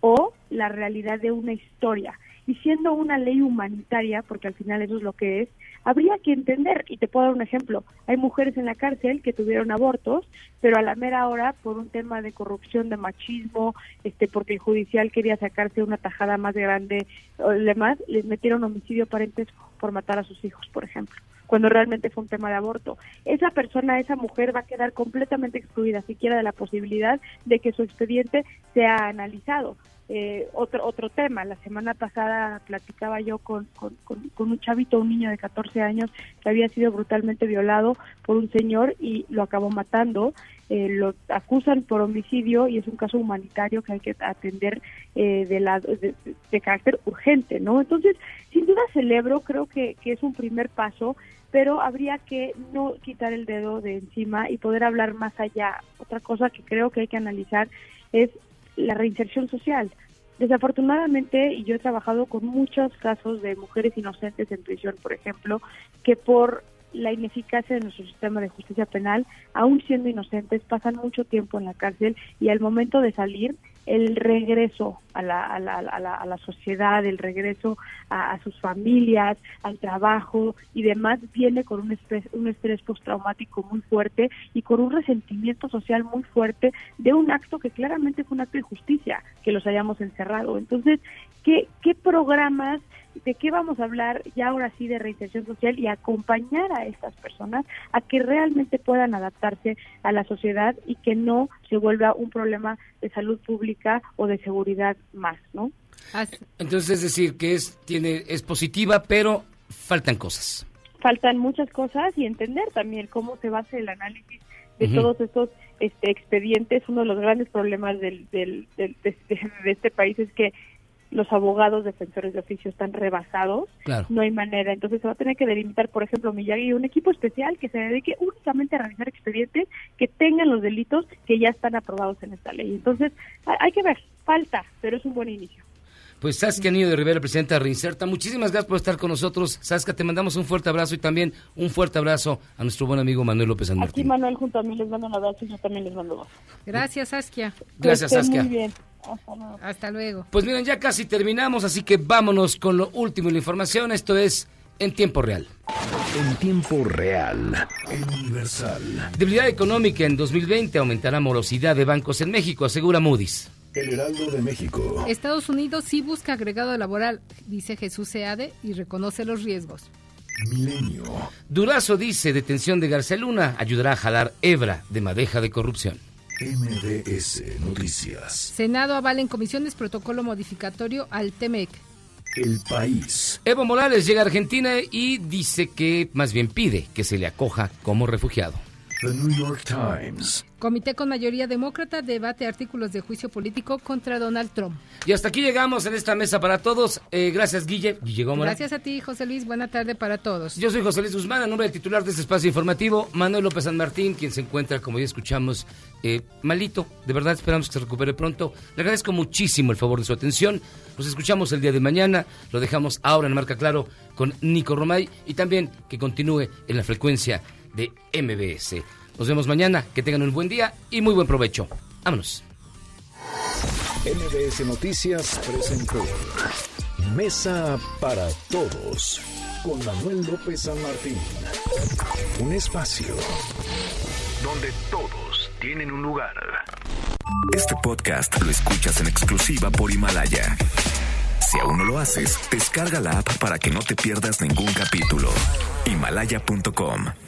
o la realidad de una historia. Y siendo una ley humanitaria, porque al final eso es lo que es, habría que entender, y te puedo dar un ejemplo, hay mujeres en la cárcel que tuvieron abortos, pero a la mera hora, por un tema de corrupción, de machismo, este, porque el judicial quería sacarse una tajada más grande o demás, les metieron homicidio parentesco por matar a sus hijos, por ejemplo cuando realmente fue un tema de aborto. Esa persona, esa mujer va a quedar completamente excluida siquiera de la posibilidad de que su expediente sea analizado. Eh, otro otro tema. La semana pasada platicaba yo con, con, con, un chavito, un niño de 14 años que había sido brutalmente violado por un señor y lo acabó matando. Eh, lo acusan por homicidio y es un caso humanitario que hay que atender eh, de, la, de, de, carácter urgente, ¿no? Entonces, sin duda celebro, creo que, que es un primer paso, pero habría que no quitar el dedo de encima y poder hablar más allá. Otra cosa que creo que hay que analizar es la reinserción social. Desafortunadamente, y yo he trabajado con muchos casos de mujeres inocentes en prisión, por ejemplo, que por la ineficacia de nuestro sistema de justicia penal, aún siendo inocentes, pasan mucho tiempo en la cárcel y al momento de salir el regreso a la, a la, a la, sociedad, el regreso a, a, sus familias, al trabajo y demás, viene con un estrés, un estrés postraumático muy fuerte y con un resentimiento social muy fuerte de un acto que claramente fue un acto de justicia, que los hayamos encerrado. Entonces, ¿qué, qué programas de qué vamos a hablar ya ahora sí de reinserción social y acompañar a estas personas a que realmente puedan adaptarse a la sociedad y que no se vuelva un problema de salud pública o de seguridad más, ¿no? Entonces es decir que es tiene es positiva, pero faltan cosas. Faltan muchas cosas y entender también cómo se basa el análisis de uh -huh. todos estos este, expedientes. Uno de los grandes problemas del, del, del de, de este país es que los abogados defensores de oficio están rebasados, claro. no hay manera. Entonces se va a tener que delimitar, por ejemplo, Miyagi, un equipo especial que se dedique únicamente a realizar expedientes que tengan los delitos que ya están aprobados en esta ley. Entonces hay que ver, falta, pero es un buen inicio. Pues Saskia Niño de Rivera, presidenta de Reinserta, muchísimas gracias por estar con nosotros. Saskia, te mandamos un fuerte abrazo y también un fuerte abrazo a nuestro buen amigo Manuel López San Martín. Aquí Manuel junto a mí les mando un abrazo y yo también les mando dos. Gracias, Saskia. Gracias, Saskia. Muy bien. Hasta luego. Hasta luego. Pues miren, ya casi terminamos, así que vámonos con lo último de la información. Esto es en tiempo real. En tiempo real. Universal. Debilidad económica en 2020 aumentará morosidad de bancos en México, asegura Moody's. El Heraldo de México. Estados Unidos sí busca agregado laboral, dice Jesús Seade, y reconoce los riesgos. Milenio. Durazo dice detención de García Luna ayudará a jalar hebra de madeja de corrupción. MBS Noticias. Senado avala en comisiones protocolo modificatorio al TEMEC. El país. Evo Morales llega a Argentina y dice que, más bien pide, que se le acoja como refugiado. The New York Times. Comité con mayoría demócrata debate artículos de juicio político contra Donald Trump. Y hasta aquí llegamos en esta mesa para todos. Eh, gracias, Guille. Guille Gómez. Gracias a ti, José Luis. Buena tarde para todos. Yo soy José Luis Guzmán, a nombre del titular de este espacio informativo, Manuel López San Martín, quien se encuentra, como ya escuchamos, eh, malito. De verdad, esperamos que se recupere pronto. Le agradezco muchísimo el favor de su atención. Nos escuchamos el día de mañana. Lo dejamos ahora en Marca Claro con Nico Romay y también que continúe en la frecuencia de MBS. Nos vemos mañana, que tengan un buen día y muy buen provecho. Vámonos. MBS Noticias presentó Mesa para Todos con Manuel López San Martín. Un espacio donde todos tienen un lugar. Este podcast lo escuchas en exclusiva por Himalaya. Si aún no lo haces, descarga la app para que no te pierdas ningún capítulo. Himalaya.com